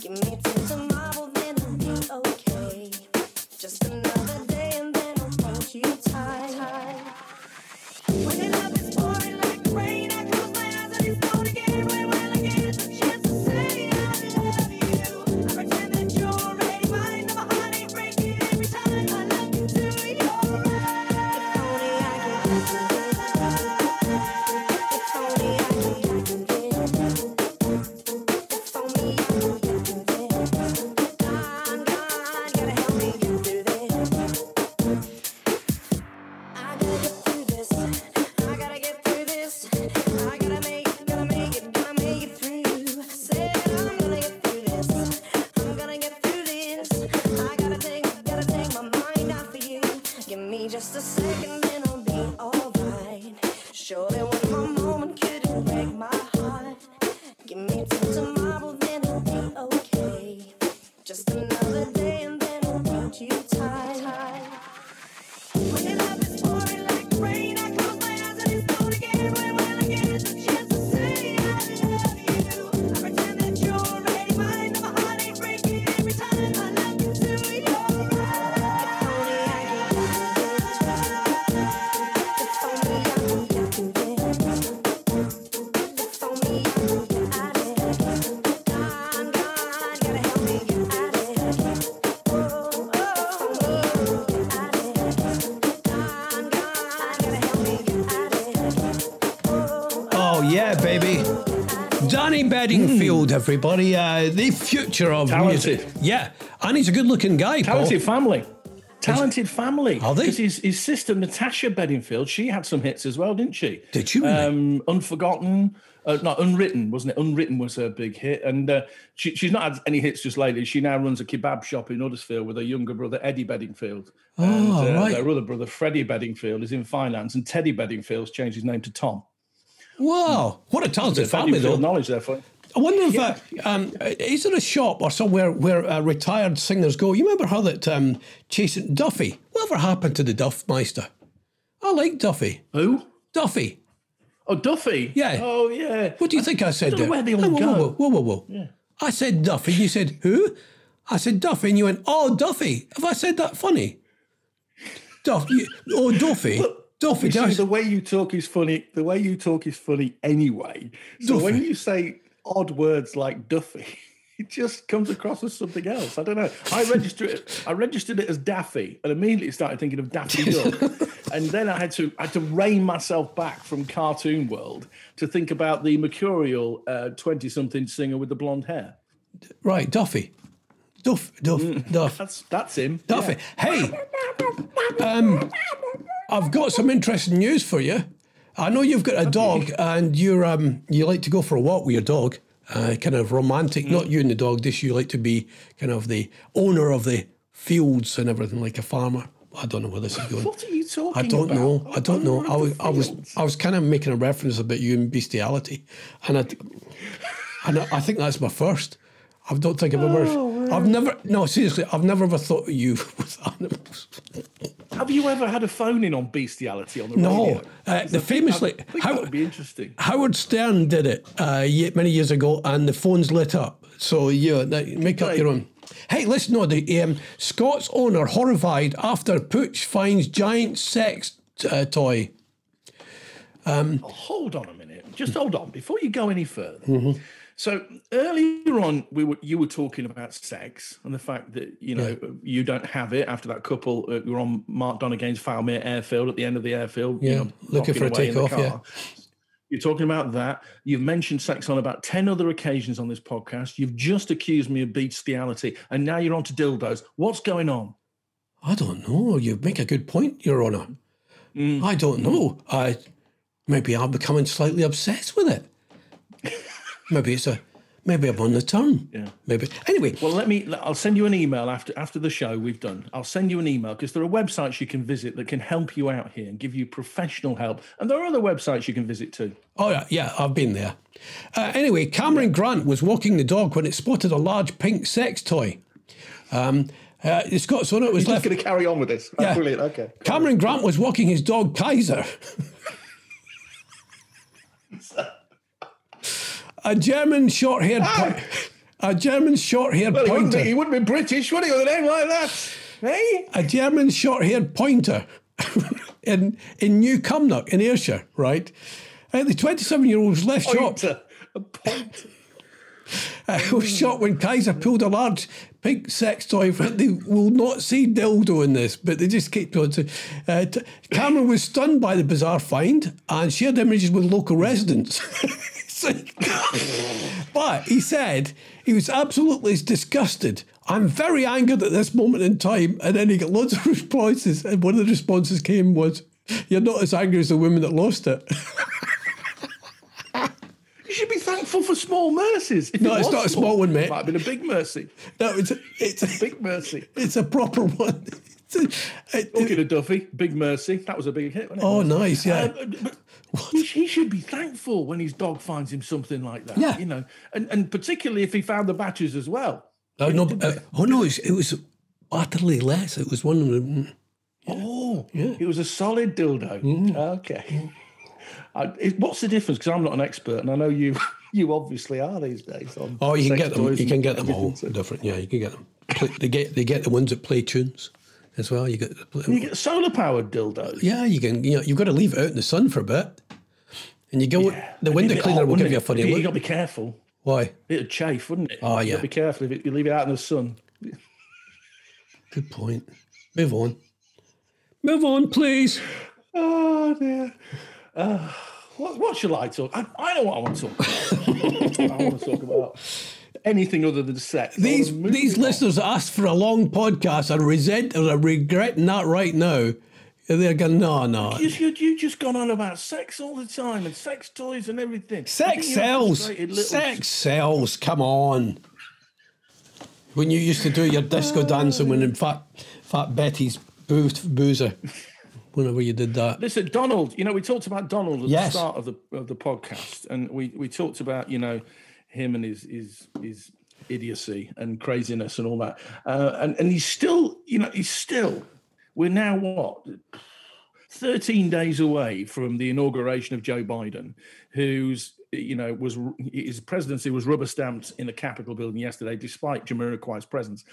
S9: Give me
S2: Bedingfield, everybody, uh, the future of
S1: Talented.
S2: music. Yeah, and he's a good-looking guy. Paul.
S1: Talented family. Talented family.
S2: Are they?
S1: Because his, his sister Natasha Bedingfield, she had some hits as well, didn't she?
S2: Did she really?
S1: Um, Unforgotten, uh, not Unwritten, wasn't it? Unwritten was her big hit, and uh, she, she's not had any hits just lately. She now runs a kebab shop in Huddersfield with her younger brother Eddie Bedingfield. and
S2: Oh,
S1: uh,
S2: right.
S1: their other brother Freddie Bedingfield is in finance, and Teddy Bedingfield's changed his name to Tom.
S2: Wow, what a talented family, though.
S1: knowledge there for you.
S2: I wonder if uh, um, is there a shop or somewhere where uh, retired singers go? You remember how that um, chasing Duffy? Whatever happened to the Duff Meister? I like Duffy.
S1: Who?
S2: Duffy.
S1: Oh, Duffy.
S2: Yeah.
S1: Oh, yeah.
S2: What do you think I said
S1: don't know where they all
S2: whoa, whoa,
S1: go.
S2: Whoa, whoa, whoa, whoa. I said Duffy. You said who? I said Duffy, and you went, "Oh, Duffy." Have I said that funny? Duffy. Oh, Duffy. Duffy.
S1: See, the way you talk is funny. The way you talk is funny anyway. So when you say odd words like Duffy, it just comes across as something else. I don't know. I registered it. I registered it as Daffy, and immediately started thinking of Daffy Duck. and then I had to I had to rein myself back from cartoon world to think about the mercurial twenty-something singer with the blonde hair.
S2: Right, Duffy. Duff. Duff. Duff.
S1: That's that's him.
S2: Duffy. Hey, um, I've got some interesting news for you. I know you've got a dog and you're um, you like to go for a walk with your dog, uh, kind of romantic. Not you and the dog. This you like to be kind of the owner of the fields and everything, like a farmer. I don't know where this is going.
S1: What are you talking about?
S2: I don't
S1: about?
S2: know. I don't know. I was, I was. I was kind of making a reference about you and bestiality, and I, and I I think that's my first. I don't think I've ever.
S1: Oh,
S2: I've never. No, seriously, I've never ever thought of you with animals.
S1: Have you ever had a phone in on bestiality on the
S2: No,
S1: radio?
S2: uh,
S1: 'Cause
S2: the famously-
S1: I
S2: how-
S1: that would be interesting.
S2: Howard Stern did it uh, many years ago, and the phones lit up. So yeah, make up
S1: Right.
S2: your own. Hey, listen, no, the um, Scots owner horrified after Pooch finds giant sex uh, toy.
S1: hold on a minute. Just hold on before you go any further.
S2: Mm-hmm.
S1: So earlier on, we were you were talking about sex and the fact that you know you don't have it after that couple uh, were on Mark Donegan's Fowlmere airfield at the end of the airfield. you
S2: Yeah,
S1: know,
S2: looking for a
S1: away in the
S2: takeoff, yeah.
S1: You're talking about that. You've mentioned sex on about 10 other occasions on this podcast. You've just accused me of bestiality, and now you're on to dildos. What's going on?
S2: I don't know. You make a good point, Your Honour.
S1: Mm.
S2: I don't know. I maybe I'm becoming slightly obsessed with it. Maybe it's a maybe I'm on the turn.
S1: Yeah.
S2: Maybe anyway.
S1: Well, let me. I'll send you an email after after the show we've done. I'll send you an email because there are websites you can visit that can help you out here and give you professional help, and there are other websites you can visit too.
S2: Oh yeah, yeah, I've been there. Uh, anyway, Cameron Grant was walking the dog when it spotted a large pink sex toy. Um, uh, the Scots owner was left.
S1: Just going to carry on with this.
S2: Yeah.
S1: Brilliant. Okay.
S2: Cameron Grant was walking his dog Kaiser. a German short-haired, po- a German short-haired
S1: Well, he wouldn't, be,
S2: pointer.
S1: he wouldn't be British, would he, with a name like that? Hey?
S2: a German short-haired pointer in in New Cumnock in Ayrshire, right? Uh, the 27-year-old was left shot.
S1: Pointer. A pointer.
S2: Uh, was shot when Kaiser pulled a large pink sex toy. They will not see dildo in this, but they just keep. To, uh, t- Cameron was stunned by the bizarre find and shared images with local residents. But he said he was absolutely disgusted. I'm very angered at this moment in time. And then he got loads of responses. And one of the responses came was, You're not as angry as the woman that lost it.
S1: You should be thankful for small mercies. If
S2: No,
S1: it
S2: it's not a small one, mate.
S1: Might have been a big mercy.
S2: no, it's a, it's a,
S1: Big mercy.
S2: It's a proper one.
S1: Talking of Duffy, Big Mercy, that was a big hit. It?
S2: Oh, nice, yeah.
S1: Um, but- but he, he should be thankful when his dog finds him something like that.
S2: Yeah.
S1: you know, and, and particularly if he found the batches as well.
S2: Oh no! Uh, oh no! It was, it was utterly less. It was one of the.
S1: Oh, yeah. it was a solid dildo.
S2: Mm-hmm.
S1: Okay. I, it, what's the difference? Because I'm not an expert, and I know you. You obviously are these days. On
S2: Oh, you can get them. You can get them all different. Yeah, you can get them. They get they get the ones that play tunes as well. You get.
S1: You get solar powered dildos.
S2: Yeah, you can. You know, you've got to leave it out in the sun for a bit, and you go.
S1: Yeah.
S2: The window cleaner
S1: hot,
S2: will give
S1: wouldn't
S2: you a
S1: it?
S2: funny
S1: You
S2: look.
S1: got to be careful.
S2: Why?
S1: It'd chafe, wouldn't it?
S2: Oh,
S1: You
S2: yeah.
S1: got to be careful if you leave it out in the sun.
S2: Good point. Move on. Move on, please.
S1: Oh dear. Uh, what, what shall I talk? I, I know what I want to talk about. I want to talk about anything other than sex.
S2: These these
S1: on.
S2: listeners asked for a long podcast are resent or are regretting that right now. They're going, no, no.
S1: You, you, you just gone on about sex all the time and sex toys and everything.
S2: Sex sells. Sex sells. Come on. When you used to do your disco uh. dancing when in fat, fat Betty's booth, boozer, whenever you did that.
S1: Listen, Donald. You know, we talked about Donald at
S2: Yes.
S1: the start of the of the podcast, and we we talked about you know him and his his his idiocy and craziness and all that, uh, and and he's still you know he's still we're now what. 13 days away from the inauguration of Joe Biden, who's, you know, was his presidency was rubber stamped in the Capitol building yesterday, despite Jamiroquai's presence.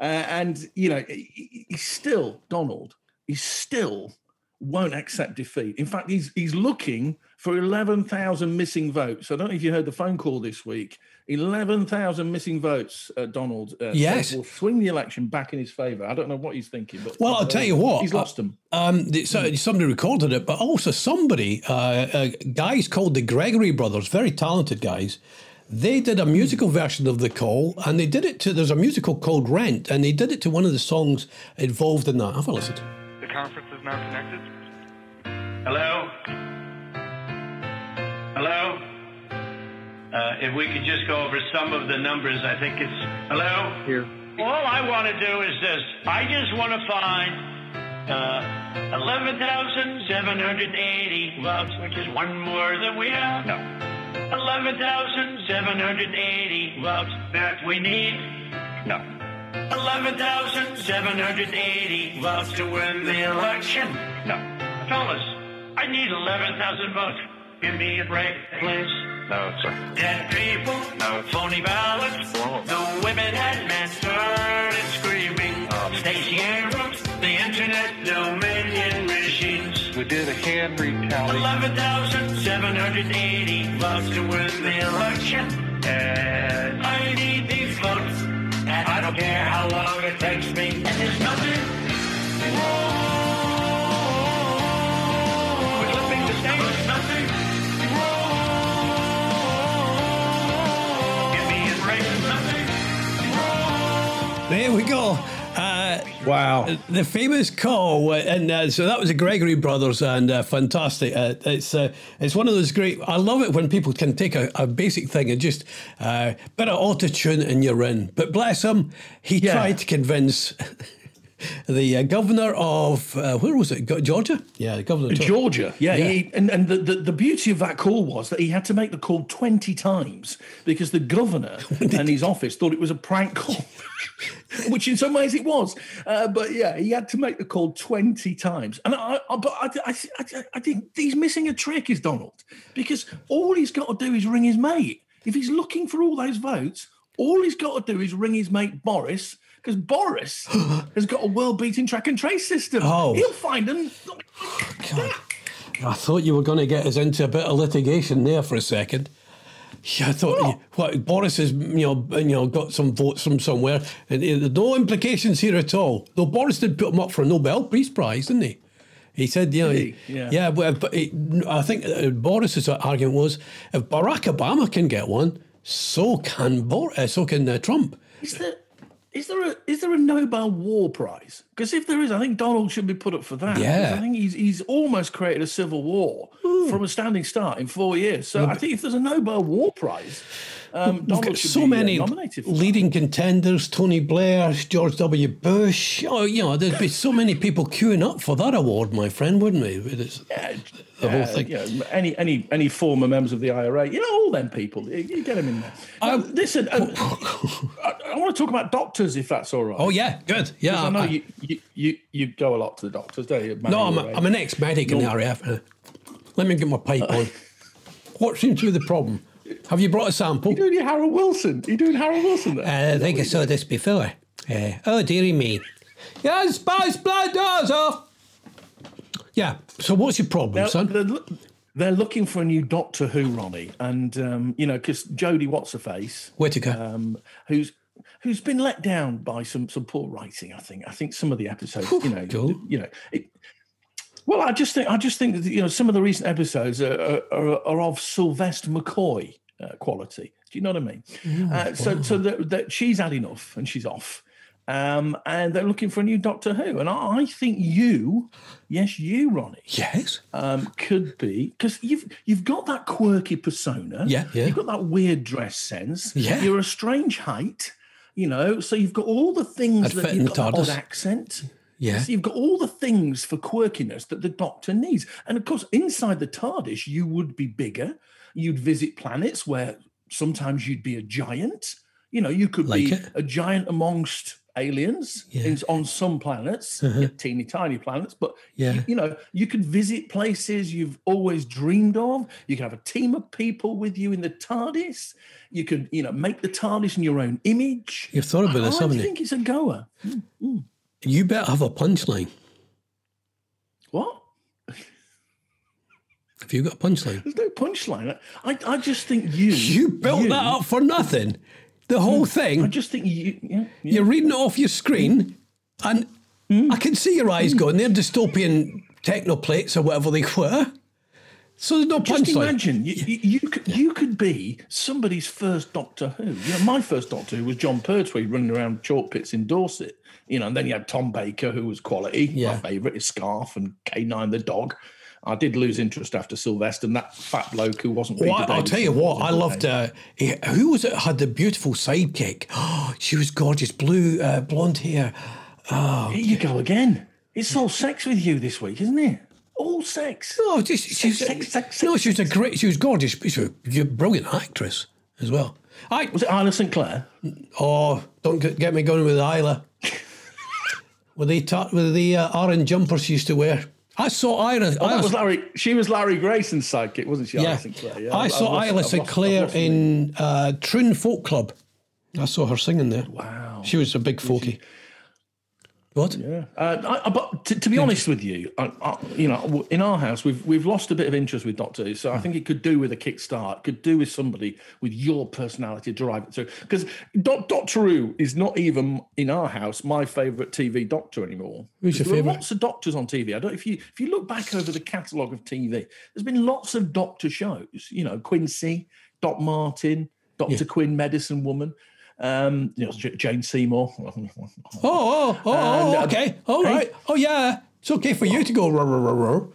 S1: Uh, and, you know, he- he- he's still, Donald, He's still won't accept defeat. In fact, he's he's looking for 11,000 missing votes. I don't know if you heard the phone call this week. 11,000 missing votes, uh, Donald. Uh,
S2: Yes.
S1: will swing the election back in his favor. I don't know what he's thinking, but
S2: Well, I'll tell you what.
S1: he's lost them.
S2: Um, the, so somebody recorded it, but also somebody, uh, uh, guys called the Gregory Brothers, very talented guys. They did a musical version of the call, and they did it to. There's a musical called Rent, and they did it to one of the songs involved in that. Have a listen.
S10: Conference is now connected.
S11: Hello? Hello? Uh, if we could just go over some of the numbers, I think it's. Hello?
S10: Here.
S11: All I want to do is this. I just want to find uh, 11,780 votes, which is one more than we have. No. 11,780 votes that we need. No. 11,780 votes to win the election. No. Fellas, I need 11,000 votes. Give me a break, please.
S10: No, sir.
S11: Dead people, no phony ballots. The women and men started screaming. Oh. Stacey Abrams, the internet dominion machines.
S10: We did a hand tally.
S11: 11,780 votes to win the election. And I need these votes. I don't care how long it takes me. And there's nothing
S1: Wow.
S2: the famous call, uh, and uh, so that was the Gregory Brothers, and uh, fantastic. Uh, it's uh, it's one of those great. I love it when people can take a, a basic thing and just uh, bit of auto tune and you're in. But bless him, he
S1: Yeah.
S2: tried to convince. The uh, governor of uh, where was it? Georgia? Yeah, the governor of
S1: Georgia, yeah,
S2: Yeah.
S1: He, and and the, the, the beauty of that call was that he had to make the call twenty times because the governor and his office thought it was a prank call, which in some ways it was. Uh, but yeah, he had to make the call twenty times, and I, I but I, I, I, I think he's missing a trick, is Donald, because all he's got to do is ring his mate. If he's looking for all those votes, all he's got to do is ring his mate Boris. Because Boris has got a world-beating track and trace system.
S2: Oh.
S1: He'll find them.
S2: I thought you were going to get us into a bit of litigation there for a second. Yeah, I thought
S1: What?
S2: what Boris has you know you know got some votes from somewhere, and there's no implications here at all. Though Boris did put him up for a Nobel Peace Prize, didn't he? He said, you know,
S1: he? Yeah.
S2: yeah, but, but he, I think uh, Boris's argument was if Barack Obama can get one, so can Bor- uh, so can uh, Trump.
S1: Is there is there a is there a Nobel War Prize? Because if there is, I think Donald should be put up for that.
S2: Yeah.
S1: I think he's he's almost created a civil war from a standing start in four years. So I think if there's a Nobel War Prize, Um,
S2: We've got so
S1: uh,
S2: many leading contenders: Tony Blair, George W. Bush. Oh, you know, there'd be so many people queuing up for that award, my friend, wouldn't we? It's the whole
S1: Uh,
S2: thing.
S1: you know, any any any former members of the IRA, you know, all them people, you, get them in there. Now, listen, um, I, I want to talk about doctors, if that's all right.
S2: Oh yeah, good. Yeah,
S1: I know
S2: I-
S1: you, you you you go a lot to the doctors, don't you?
S2: No, I'm, a, I'm an ex-medic in the RAF. Uh, Let me get my pipe on. What seems to be the problem? Have you brought a sample?
S1: You're doing your Harold Wilson? You're doing Harold Wilson there?
S2: Uh, I think I saw this before. Uh, oh, dearie me. Yes, spice blood doors off. Yeah. So what's your problem,
S1: Now,
S2: son?
S1: they're, they're looking for a new Doctor Who, Ronnie, and um, you know, because Jodie what's her face,
S2: Whittaker.
S1: um, who's who's been let down by some some poor writing. I think. I think some of the episodes, you know, you know. It, well, I just think I just think that you know some of the recent episodes are, are, are, of Sylvester McCoy uh, quality. Do you know what I mean? uh, so so that, that she's had enough and she's off. Um, and they're looking for a new Doctor Who, and I, I think you, yes, you, Ronnie,
S2: yes,
S1: um, could be because you've you've got that quirky persona.
S2: Yeah, yeah.
S1: You've got that weird dress sense.
S2: Yeah.
S1: You're a strange height. You know, so you've got all the things
S2: I'd
S1: that you've got that odd accent.
S2: Yeah.
S1: So you've got all the things for quirkiness that the Doctor needs, and of course, inside the TARDIS, you would be bigger. You'd visit planets where sometimes you'd be a giant. You know, you could
S2: Like
S1: be
S2: it.
S1: a giant amongst aliens
S2: Yeah.
S1: in, on some planets,
S2: Uh-huh.
S1: teeny tiny planets, but
S2: Yeah.
S1: you, you know, you could visit places you've always dreamed of. You could have a team of people with you in the TARDIS. You could, you know, make the TARDIS in your own image.
S2: You've thought about this,
S1: I
S2: haven't you?
S1: think it's a goer.
S2: You better have a punchline.
S1: What?
S2: Have you got a punchline?
S1: There's no punchline. I, I just think you.
S2: You built
S1: you-
S2: that up for nothing. The whole thing.
S1: I just think you. Yeah, yeah.
S2: You're reading it off your screen, and
S1: Hmm.
S2: I can see your eyes going. They're dystopian techno plates or whatever they were. So there's no
S1: Just
S2: punchline.
S1: imagine you, you, you could you could be somebody's first Doctor Who. You know, my first Doctor Who was Jon Pertwee running around chalk pits in Dorset. You know, and then you had Tom Baker, who was quality.
S2: Yeah.
S1: My favourite is Scarf and K9 the dog. I did lose interest after Sylvester and that fat bloke who wasn't.
S2: Well, I- I'll tell you what, I loved. Uh, who was it? Had the beautiful sidekick. Oh, she was gorgeous, blue, uh, blonde hair. Oh,
S1: Here you go again. It's all sex with you this week, isn't it? All sex.
S2: no, just she's
S1: sex, sex,
S2: no, she was a great. She was gorgeous. She was a brilliant actress as well. I
S1: Was it Isla St Clair?
S2: oh, don't get, me going with Isla. with the ta- with the uh, orange jumpers she used to wear. I saw Ira.
S1: Oh,
S2: I
S1: that was Larry. She was Larry Grayson's sidekick, wasn't she?
S2: Yeah,
S1: St Clair. Yeah,
S2: I
S1: I've
S2: saw Isla
S1: I've
S2: St
S1: lost- I've
S2: Clair
S1: lost
S2: in uh, Troon Folk Club. I saw her singing there.
S1: Wow.
S2: She was a big folky. What?
S1: Yeah, uh, I, I- but to, to be honest with you, I, you know, in our house we've we've lost a bit of interest with Doctor Who, so I think it could do with a kickstart. Could do with somebody with your personality to drive it through. Because Doctor Who is not even in our house my favourite TV Doctor anymore.
S2: Who's your
S1: There
S2: favourite?
S1: Lots of Doctors on TV. I don't. If you if you look back over the catalogue of TV, there's been lots of Doctor shows. You know, Quincy, Doc Martin, Doctor Quinn, Medicine Woman. Um, you know, J- Jane Seymour.
S2: Oh, oh, oh,
S1: And,
S2: oh
S1: uh,
S2: okay. All
S1: hey.
S2: right. Oh, yeah. It's okay for you to go. Roar, roar, roar.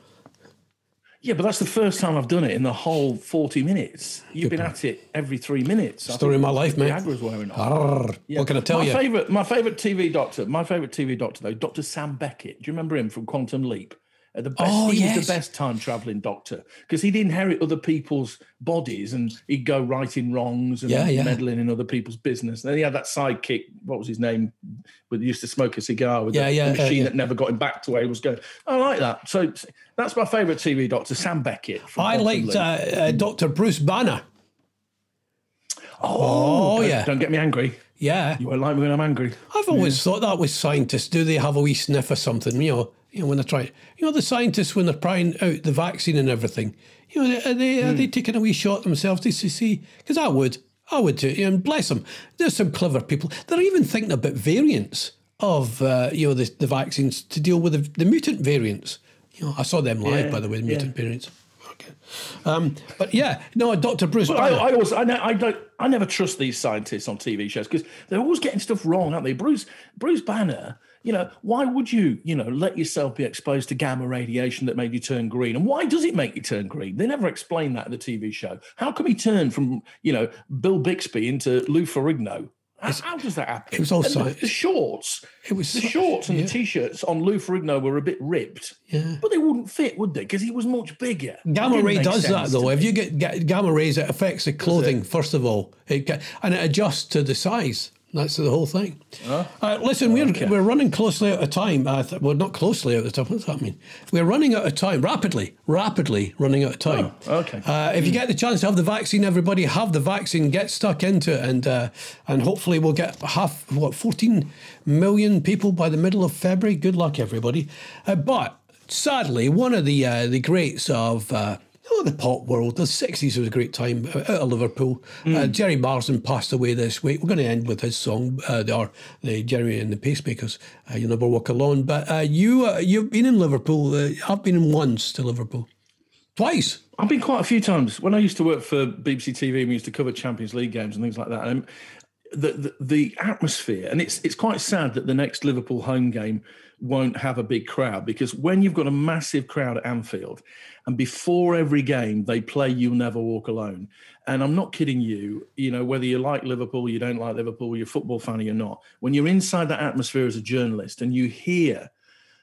S1: Yeah, but that's the first time I've done it in the whole 40 minutes. You've been at it every three minutes.
S2: Story of my life, mate.
S1: Viagra's wearing off. Yeah.
S2: What can I tell
S1: my
S2: you?
S1: Favorite, my favorite TV doctor, my favorite TV doctor though, Dr. Sam Beckett. Do you remember him from Quantum Leap? Uh, the best,
S2: Oh,
S1: he
S2: yes.
S1: was the best time traveling doctor because he'd inherit other people's bodies and he'd go righting wrongs and
S2: Yeah, yeah.
S1: meddling in other people's business. And then he had that sidekick. What was his name? He used to smoke a cigar with
S2: Yeah,
S1: the, the
S2: uh,
S1: machine that never got him back to where he was going. I like that. So that's my favorite TV doctor, Sam Beckett.
S2: I liked uh, uh, Dr. Bruce Banner.
S1: Oh, don't-
S2: yeah.
S1: Don't get me angry.
S2: Yeah.
S1: You won't like me when I'm angry.
S2: I've always thought that with scientists. Do they have a wee sniff or something? You know, you know when they're trying. You know, the scientists when they're trying out the vaccine and everything. You know, are they are they taking a wee shot themselves to see? Because I would, I would too. You know, and bless them. There's some clever people. They're even thinking about variants of uh, you know the, the vaccines to deal with the, the mutant variants. You know, I saw them live
S1: Yeah,
S2: by the way. The
S1: yeah.
S2: mutant variants. Okay. Um, but yeah, no, Dr. Bruce
S1: But I. I always, I, ne- I don't, I never trust these scientists on TV shows because they're always getting stuff wrong, aren't they? Bruce, Bruce Banner you know, why would you, you know, let yourself be exposed to gamma radiation that made you turn green? And why does it make you turn green? They never explain that in the TV show. How come he turned from, you know, Bill Bixby into Lou Ferrigno? How, how does that happen?
S2: it was all
S1: And the, the shorts.
S2: It was
S1: the
S2: so-
S1: shorts and
S2: yeah.
S1: the t-shirts on Lou Ferrigno were a bit ripped,
S2: Yeah.
S1: but they wouldn't fit, would they? Because he was much bigger.
S2: Gamma ray does that though. If
S1: me.
S2: you get gamma rays, it affects the clothing first of all, it and it adjusts to the size. That's the whole thing. Uh, listen, we're we're running closely out of time. Uh, th- well, not closely out of time. What does that mean? We're running out of time rapidly, rapidly running out of time.
S1: Oh, okay.
S2: Uh, if you get the chance to have the vaccine, everybody have the vaccine. Get stuck into it, and uh, and hopefully we'll get half what fourteen million people by the middle of February. Good luck, everybody. Uh, but sadly, one of the uh, the greats of oh, the pop world, the sixties was a great time uh, out of Liverpool. Uh, Gerry Marsden passed away this week. We're going to end with his song, uh, the, or the Gerry and the Pacemakers. Uh, You'll never walk alone. But uh, you uh, you've been in Liverpool. Uh, I've been in once to Liverpool, twice.
S1: I've been quite a few times when I used to work for BBC TV. We used to cover Champions League games and things like that. And the, the the atmosphere, and it's it's quite sad that the next Liverpool home game won't have a big crowd because when you've got a massive crowd at Anfield, and before every game they play "You'll Never Walk Alone," and I'm not kidding you. You know whether you like Liverpool, you don't like Liverpool, you're a football fan or you're not. When you're inside that atmosphere as a journalist and you hear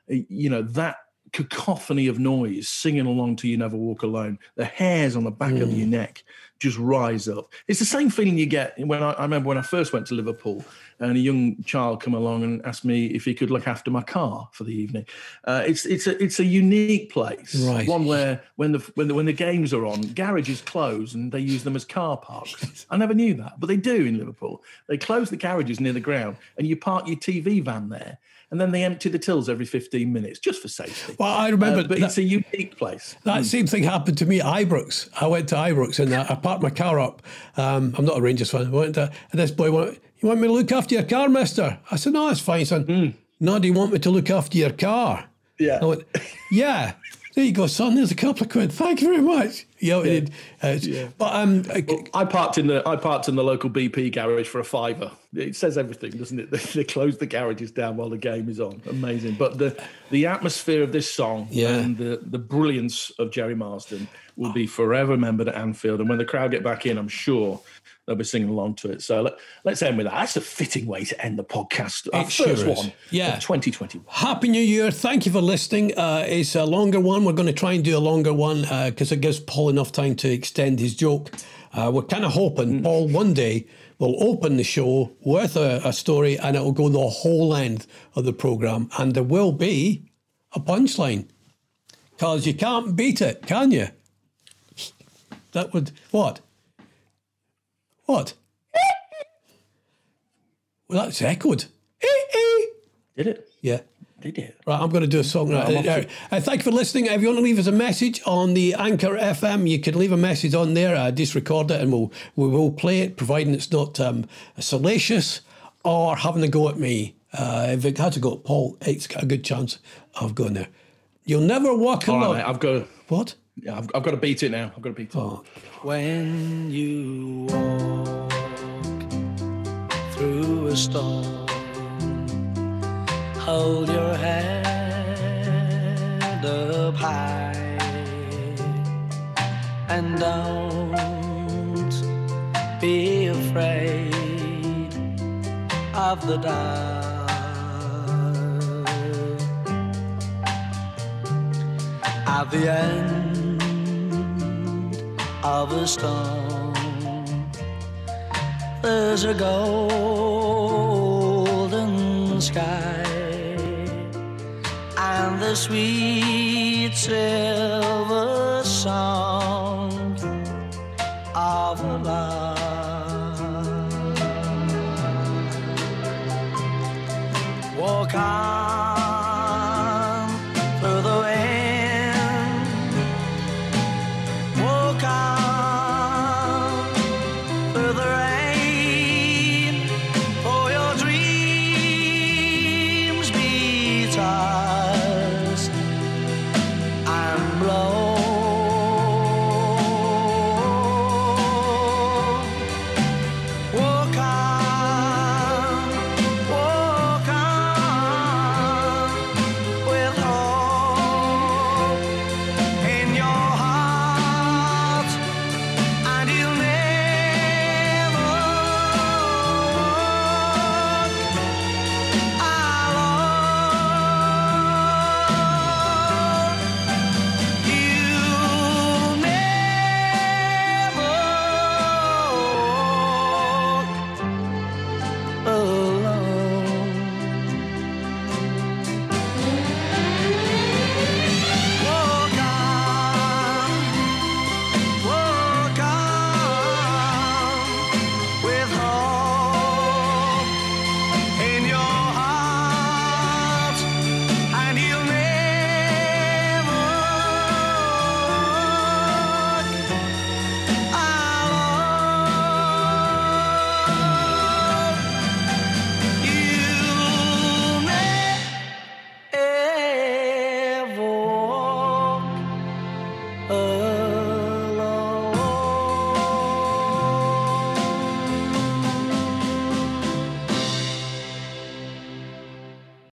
S1: you know that cacophony of noise singing along to you never walk alone. The hairs on the back of your neck just rise up. It's the same feeling you get when I, I remember when i first went to liverpool and a young child come along and asked me if he could look after my car for the evening. Uh, it's it's a it's a unique place.
S2: Right.
S1: one where when the when the when the games are on garages close and they use them as car parks. I never knew that but they do in liverpool. They close the garages near the ground and you park your tv van there and then they empty the tills every 15 minutes just for safety.
S2: Well, I remember
S1: Uh, but
S2: that-
S1: it's a unique place.
S2: That same thing happened to me at Ibrox. I went to Ibrox and uh, I parked my car up. Um, I'm not a Rangers fan. I went to, and this boy went, You want me to look after your car, mister? I said, No, it's fine, son. No, do you want me to look after your car?
S1: Yeah.
S2: I went, Yeah. There you go, son. There's a couple of quid. Thank you very much. You know, it, uh, it's- But um, I-
S1: I parked in the I parked in the local BP garage for a fiver. It says everything, doesn't it? They, they close the garages down while the game is on. Amazing. But the the atmosphere of this song
S2: Yeah.
S1: and the the brilliance of Gerry Marsden will be forever remembered at Anfield. And when the crowd get back in, I'm sure they'll be singing along to it. So let, let's end with that. That's a fitting way to end the podcast. Our
S2: It sure
S1: first
S2: is.
S1: one
S2: Yeah.
S1: of 2021.
S2: Happy New Year. Thank you for listening. Uh, it's a longer one. We're going to try and do a longer one because it gives Paul enough time to extend his joke. Uh, we're kind of hoping Paul one day will open the show with a, a story and it will go the whole length of the programme. And there will be a punchline because you can't beat it, can you? That would, what? What? well, that's echoed.
S1: Did it?
S2: Yeah.
S1: Did it?
S2: Right, I'm going to do a song. Right.
S1: I'm
S2: Uh, uh, thank you for listening. If you want to leave us a message on the Anchor FM, you can leave a message on there. Uh, just record it, and we'll we will play it, providing it's not um, salacious or having a go at me. Uh, if it has to go at Paul, it's got a good chance of going there. You'll never walk alone.
S1: right, I've got
S2: what?
S1: Yeah, I've, I've got to beat it now. I've got to beat it.
S2: Oh,
S8: When you walk through a storm, hold your head up high and don't be afraid of the dark. At the end of a storm. There's a golden sky and the sweet silver song of a love. Walk on